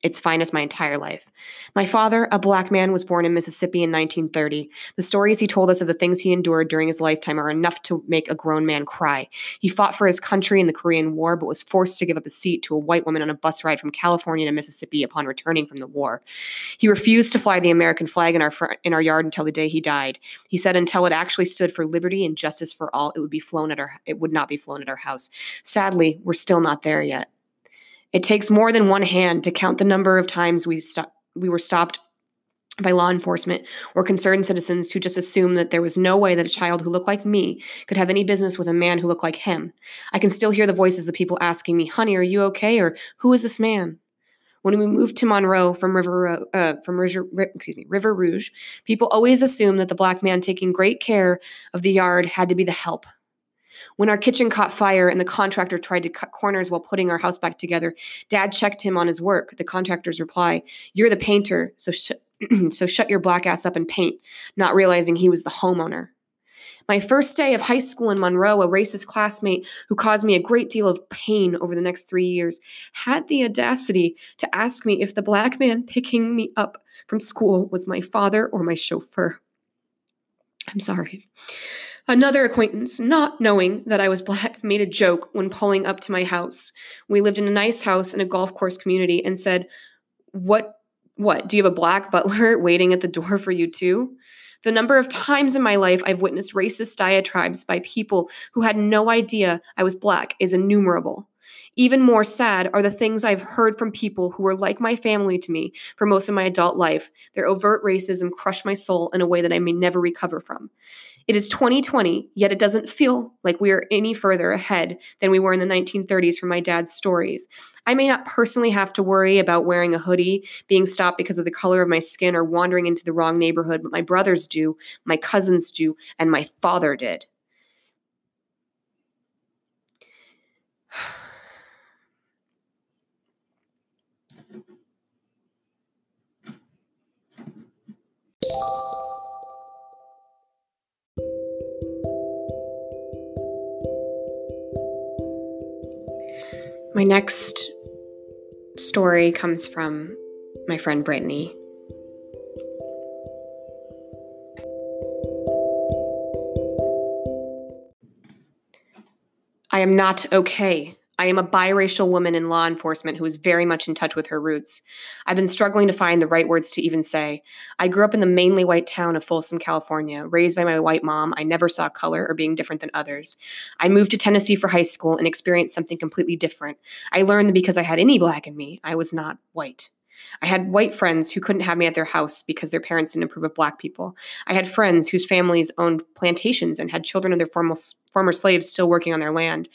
its finest my entire life. My father, a black man, was born in Mississippi in 1930. The stories he told us of the things he endured during his lifetime are enough to make a grown man cry. He fought for his country in the Korean War, but was forced to give up a seat to a white woman on a bus ride from California to Mississippi upon returning from the war. He refused to fly the American flag in our fr- in our yard until the day he died. He said until it actually stood for liberty and justice for all, it would be flown at our it would not be flown at our house. Sadly, we're still not there yet. It takes more than one hand to count the number of times we we were stopped by law enforcement or concerned citizens who just assumed that there was no way that a child who looked like me could have any business with a man who looked like him. I can still hear the voices of the people asking me, "Honey, are you okay?" or "Who is this man?" When we moved to Monroe from River, uh, from River, excuse me, River Rouge, people always assumed that the black man taking great care of the yard had to be the help, when our kitchen caught fire and the contractor tried to cut corners while putting our house back together, Dad checked him on his work. The contractor's reply, You're the painter, so, sh- so shut your black ass up and paint, not realizing he was the homeowner. My first day of high school in Monroe, a racist classmate who caused me a great deal of pain over the next three years, had the audacity to ask me if the black man picking me up from school was my father or my chauffeur. I'm sorry. Another acquaintance, not knowing that I was black, made a joke when pulling up to my house. We lived in a nice house in a golf course community and said, What what? Do you have a black butler waiting at the door for you too? The number of times in my life I've witnessed racist diatribes by people who had no idea I was black is innumerable. Even more sad are the things I've heard from people who were like my family to me for most of my adult life. Their overt racism crushed my soul in a way that I may never recover from. It is 2020, yet it doesn't feel like we are any further ahead than we were in the 1930s from my dad's stories. I may not personally have to worry about wearing a hoodie, being stopped because of the color of my skin, or wandering into the wrong neighborhood, but my brothers do, my cousins do, and my father did. My next story comes from my friend Brittany. I am not okay. I am a biracial woman in law enforcement who is very much in touch with her roots. I've been struggling to find the right words to even say. I grew up in the mainly white town of Folsom, California, raised by my white mom. I never saw color or being different than others. I moved to Tennessee for high school and experienced something completely different. I learned that because I had any black in me, I was not white. I had white friends who couldn't have me at their house because their parents didn't approve of black people. I had friends whose families owned plantations and had children of their former, former slaves still working on their land.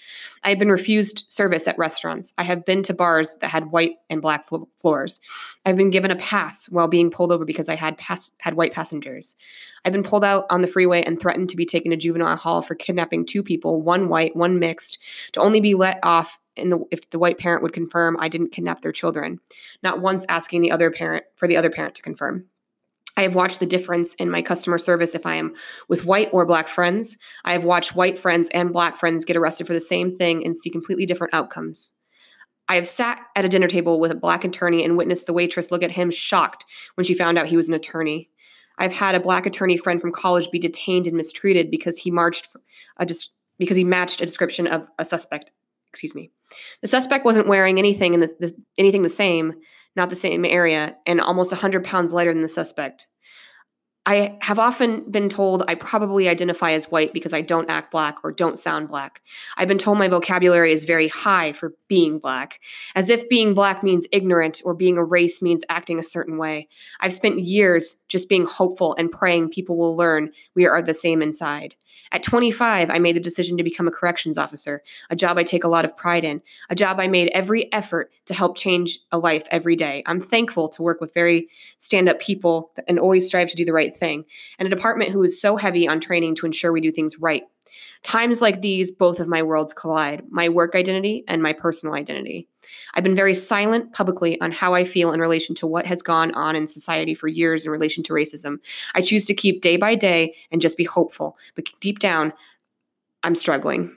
I have been refused service at restaurants. I have been to bars that had white and black flo- floors. I've been given a pass while being pulled over because I had pass- had white passengers. I've been pulled out on the freeway and threatened to be taken to juvenile hall for kidnapping two people, one white, one mixed, to only be let off the, if the white parent would confirm I didn't kidnap their children, not once asking the other parent for the other parent to confirm. I have watched the difference in my customer service if I am with white or black friends. I have watched white friends and black friends get arrested for the same thing and see completely different outcomes. I have sat at a dinner table with a black attorney and witnessed the waitress look at him shocked when she found out he was an attorney. I've had a black attorney friend from college be detained and mistreated because he marched a dis- because he matched a description of a suspect. Excuse me. The suspect wasn't wearing anything in the, the anything the same, not the same area, and almost 100 pounds lighter than the suspect. I have often been told I probably identify as white because I don't act black or don't sound black. I've been told my vocabulary is very high for being black, as if being black means ignorant or being a race means acting a certain way. I've spent years just being hopeful and praying people will learn we are the same inside. At 25, I made the decision to become a corrections officer, a job I take a lot of pride in, a job I made every effort to help change a life every day. I'm thankful to work with very stand up people and always strive to do the right thing, and a department who is so heavy on training to ensure we do things right. Times like these, both of my worlds collide my work identity and my personal identity. I've been very silent publicly on how I feel in relation to what has gone on in society for years in relation to racism. I choose to keep day by day and just be hopeful, but deep down, I'm struggling.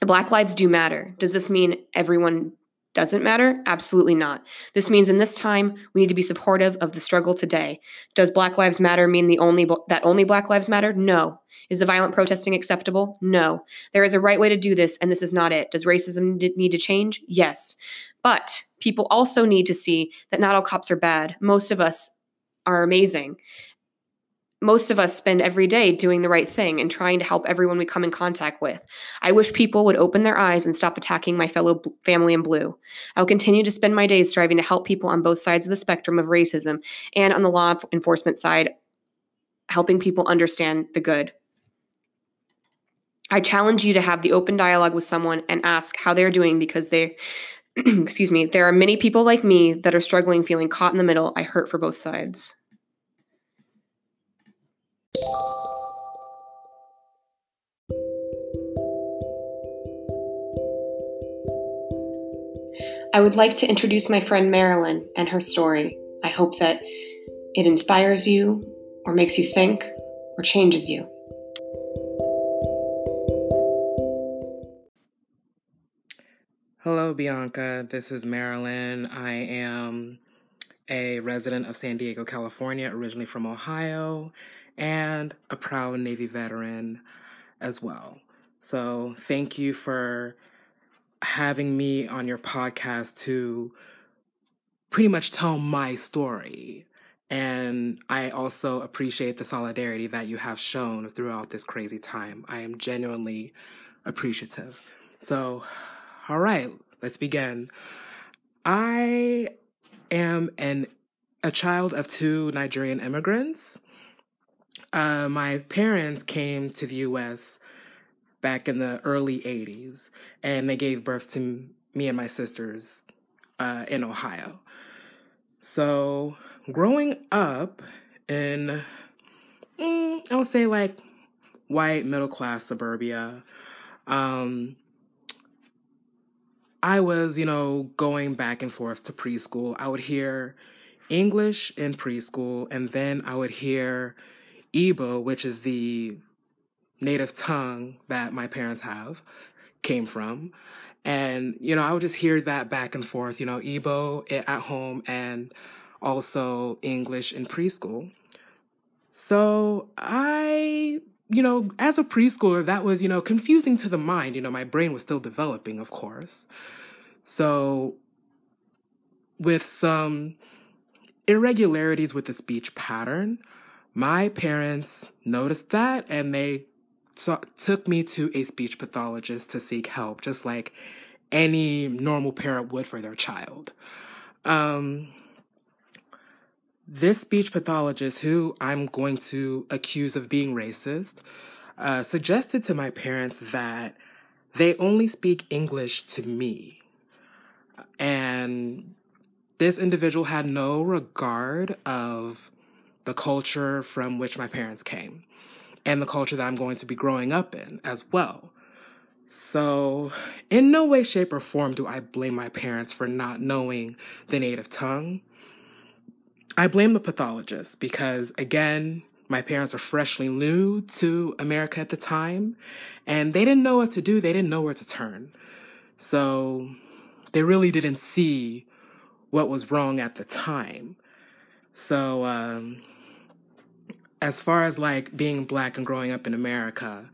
Black lives do matter. Does this mean everyone doesn't matter? Absolutely not. This means in this time we need to be supportive of the struggle today. Does Black Lives Matter mean the only that only Black Lives Matter? No. Is the violent protesting acceptable? No. There is a right way to do this and this is not it. Does racism need to change? Yes. But people also need to see that not all cops are bad. Most of us are amazing most of us spend every day doing the right thing and trying to help everyone we come in contact with. I wish people would open their eyes and stop attacking my fellow b- family in blue. I will continue to spend my days striving to help people on both sides of the spectrum of racism and on the law enforcement side, helping people understand the good. I challenge you to have the open dialogue with someone and ask how they're doing because they excuse me, there are many people like me that are struggling feeling caught in the middle. I hurt for both sides. I would like to introduce my friend Marilyn and her story. I hope that it inspires you, or makes you think, or changes you. Hello, Bianca. This is Marilyn. I am a resident of San Diego, California, originally from Ohio, and a proud Navy veteran as well. So, thank you for having me on your podcast to pretty much tell my story. And I also appreciate the solidarity that you have shown throughout this crazy time. I am genuinely appreciative. So, all right, let's begin. I am an a child of two Nigerian immigrants. Uh, my parents came to the U.S back in the early 80s, and they gave birth to me and my sisters uh, in Ohio. So, growing up in, mm, I would say like white middle class suburbia, um, I was, you know, going back and forth to preschool. I would hear English in preschool, and then I would hear Igbo, which is the native tongue that my parents have came from. And, you know, I would just hear that back and forth, you know, Igbo eh, at home and also English in preschool. So I you know, as a preschooler, that was, you know, confusing to the mind. You know, my brain was still developing, of course. So, with some irregularities with the speech pattern, my parents noticed that and they so, took me to a speech pathologist to seek help, just like any normal parent would for their child. Um, this speech pathologist, who I'm going to accuse of being racist, uh, suggested to my parents that they only speak English to me. And this individual had no regard of the culture from which my parents came and the culture that I'm going to be growing up in as well. So, in no way, shape, or form do I blame my parents for not knowing the native tongue. I blame the pathologist because, again, my parents are freshly new to America at the time and they didn't know what to do. They didn't know where to turn. So, they really didn't see what was wrong at the time. So, um, as far as like being black and growing up in America,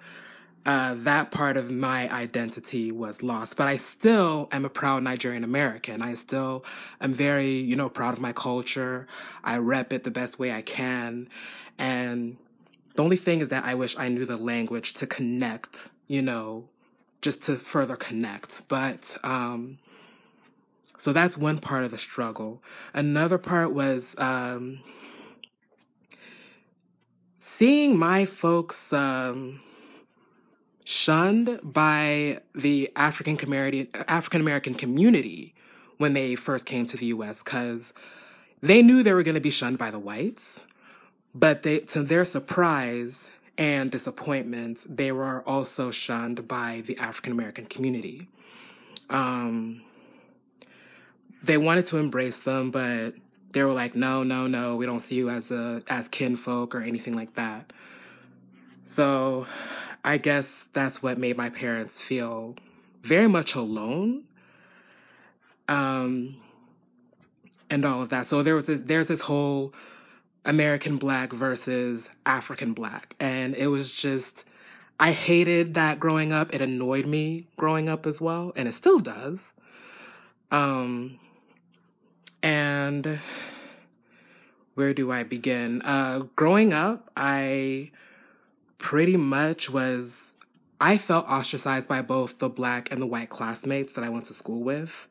uh, that part of my identity was lost. But I still am a proud Nigerian American. I still am very, you know, proud of my culture. I rep it the best way I can. And the only thing is that I wish I knew the language to connect, you know, just to further connect. But, um, so that's one part of the struggle. Another part was, um, seeing my folks um, shunned by the African African American community when they first came to the U.S. because they knew they were going to be shunned by the whites, but they, to their surprise and disappointment, they were also shunned by the African American community. Um, they wanted to embrace them, but they were like, no, no, no, we don't see you as a as kinfolk or anything like that. So I guess that's what made my parents feel very much alone. Um and all of that. So there was this there's this whole American black versus African black. And it was just I hated that growing up. It annoyed me growing up as well, and it still does. Um and where do I begin? Uh, growing up, I pretty much was, I felt ostracized by both the black and the white classmates that I went to school with.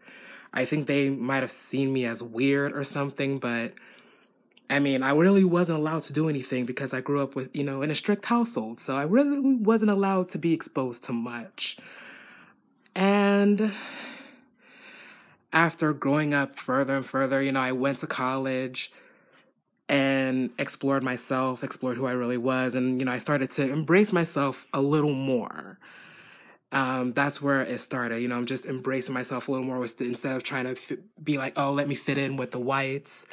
I think they might have seen me as weird or something, but I mean, I really wasn't allowed to do anything because I grew up with, you know, in a strict household. So I really wasn't allowed to be exposed to much. And after growing up further and further, you know, I went to college and explored myself, explored who I really was, and you know, I started to embrace myself a little more. Um, that's where it started. You know, I'm just embracing myself a little more with instead of trying to f- be like, oh, let me fit in with the whites.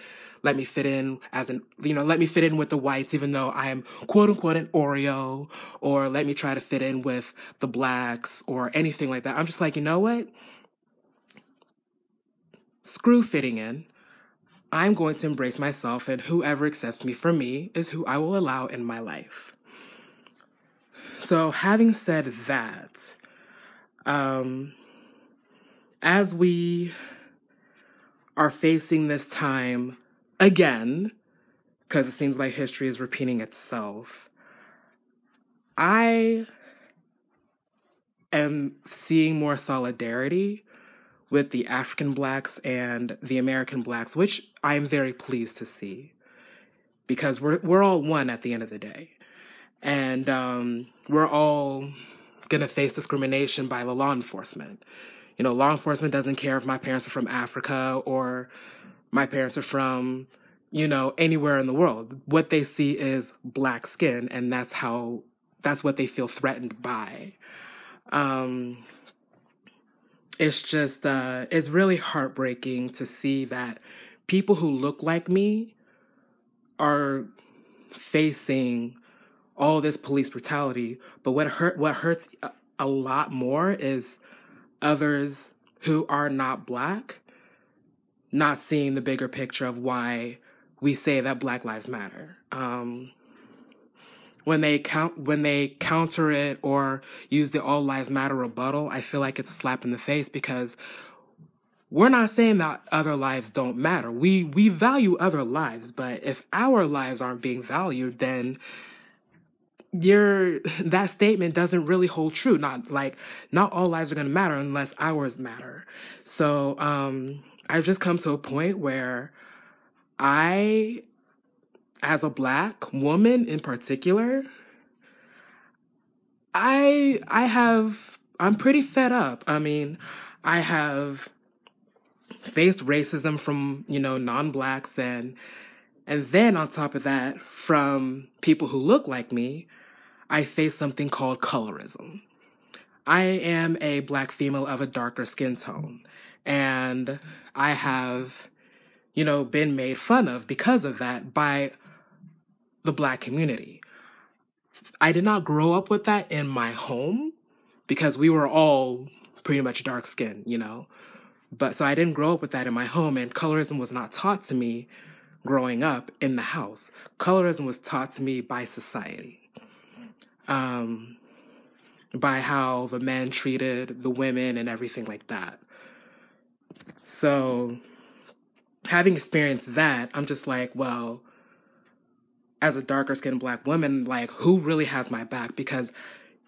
Let me fit in as an, you know, let me fit in with the whites, even though I am quote unquote an Oreo, or let me try to fit in with the blacks or anything like that. I'm just like, you know what? Screw fitting in. I'm going to embrace myself, and whoever accepts me for me is who I will allow in my life. So, having said that, um, as we are facing this time again, because it seems like history is repeating itself, I am seeing more solidarity with the African blacks and the American blacks, which I am very pleased to see because we're we're all one at the end of the day, and um, we're all gonna face discrimination by the law enforcement. You know, law enforcement doesn't care if my parents are from Africa or my parents are from, you know, anywhere in the world. What they see is black skin, and that's how that's what they feel threatened by. Um, it's just uh, it's really heartbreaking to see that people who look like me are facing all this police brutality. But what hurt what hurts a, lot more is others who are not black not seeing the bigger picture of why we say that black lives matter. Um, when they count when they counter it or use the all lives matter rebuttal, I feel like it's a slap in the face because we're not saying that other lives don't matter. We we value other lives, but if our lives aren't being valued, then your that statement doesn't really hold true. Not like not all lives are going to matter unless ours matter. So um I've just come to a point where I as a black woman in particular I I have I'm pretty fed up. I mean, I have faced racism from, you know, non-blacks and and then on top of that, from people who look like me, I face something called colorism. I am a black female of a darker skin tone and I have, you know, been made fun of because of that by the black community. I did not grow up with that in my home because we were all pretty much dark skinned, you know. But so I didn't grow up with that in my home, and colorism was not taught to me growing up in the house. Colorism was taught to me by society, um, by how the men treated the women and everything like that. So, having experienced that, I'm just like, well, as a darker skinned black woman, like, who really has my back? Because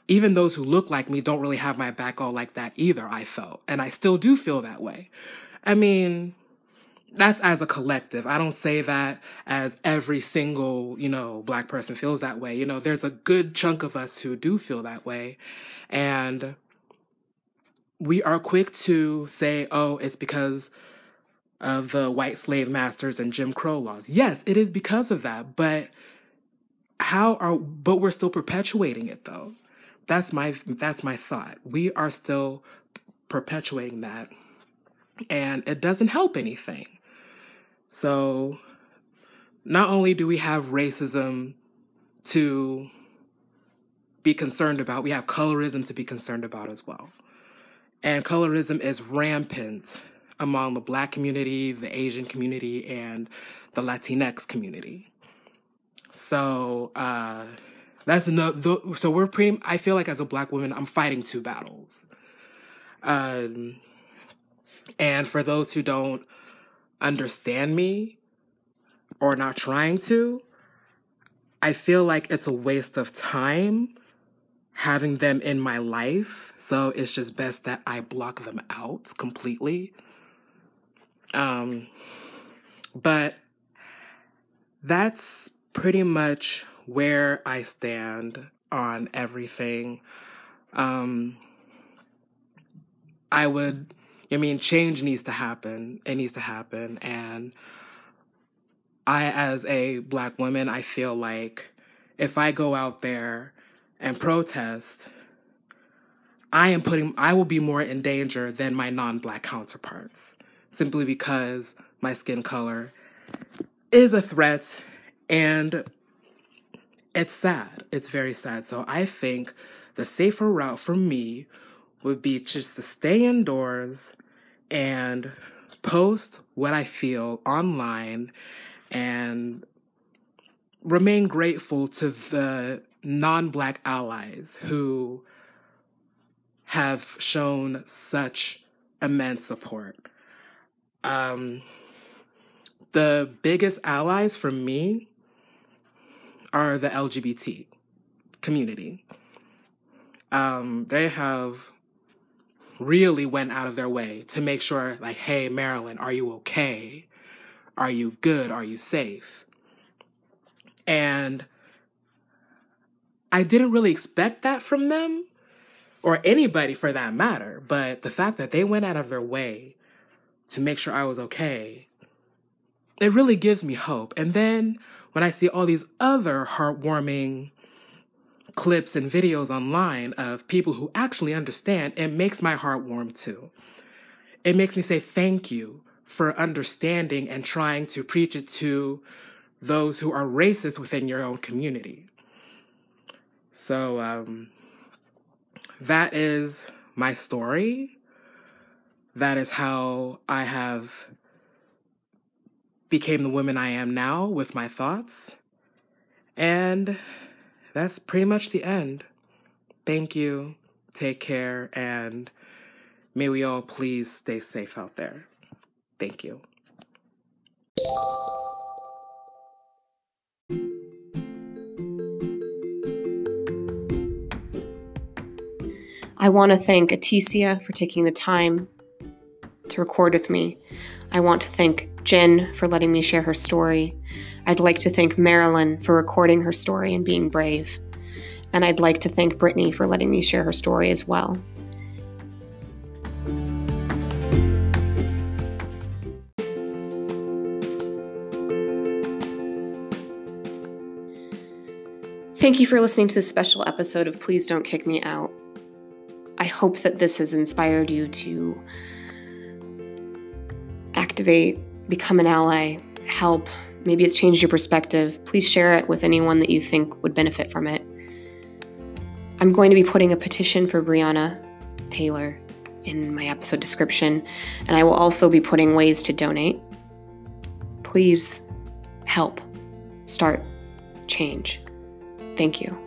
even those who look like me don't really have my back all like that either, I felt. And I still do feel that way. I mean, that's as a collective. I don't say that as every single, you know, black person feels that way. You know, there's a good chunk of us who do feel that way. And we are quick to say, oh, it's because of the white slave masters and Jim Crow laws. Yes, it is because of that. But how are, but we're still perpetuating it though that's my that's my thought. We are still perpetuating that and it doesn't help anything. So not only do we have racism to be concerned about, we have colorism to be concerned about as well. And colorism is rampant among the black community, the Asian community, and the Latinx community. So, uh, that's enough. So we're pretty. I feel like as a black woman, I'm fighting two battles. Um, and for those who don't understand me or not trying to, I feel like it's a waste of time having them in my life. So it's just best that I block them out completely. Um, but that's pretty much where I stand on everything. Um, I would, I mean, change needs to happen. It needs to happen. And I, as a black woman, I feel like if I go out there and protest, I am putting, I will be more in danger than my non black counterparts simply because my skin color is a threat and it's sad. It's very sad. So I think the safer route for me would be just to stay indoors and post what I feel online and remain grateful to the non black allies who have shown such immense support. Um, the biggest allies for me are the LGBT community. Um, they have really went out of their way to make sure, like, hey, Marilyn, are you okay? Are you good? Are you safe? And I didn't really expect that from them or anybody for that matter. But the fact that they went out of their way to make sure I was okay, it really gives me hope. And then when I see all these other heartwarming clips and videos online of people who actually understand, it makes my heart warm too. It makes me say thank you for understanding and trying to preach it to those who are racist within your own community. So, um, that is my story. That is how I have became the woman I am now with my thoughts. And that's pretty much the end. Thank you. Take care. And may we all please stay safe out there. Thank you. I want to thank Aticia for taking the time to record with me. I want to thank Jen for letting me share her story. I'd like to thank Marilyn for recording her story and being brave. And I'd like to thank Brittany for letting me share her story as well. Thank you for listening to this special episode of Please Don't Kick Me Out. I hope that this has inspired you to activate, become an ally, help. Maybe it's changed your perspective. Please share it with anyone that you think would benefit from it. I'm going to be putting a petition for Breonna Taylor in my episode description, and I will also be putting ways to donate. Please help start change. Thank you.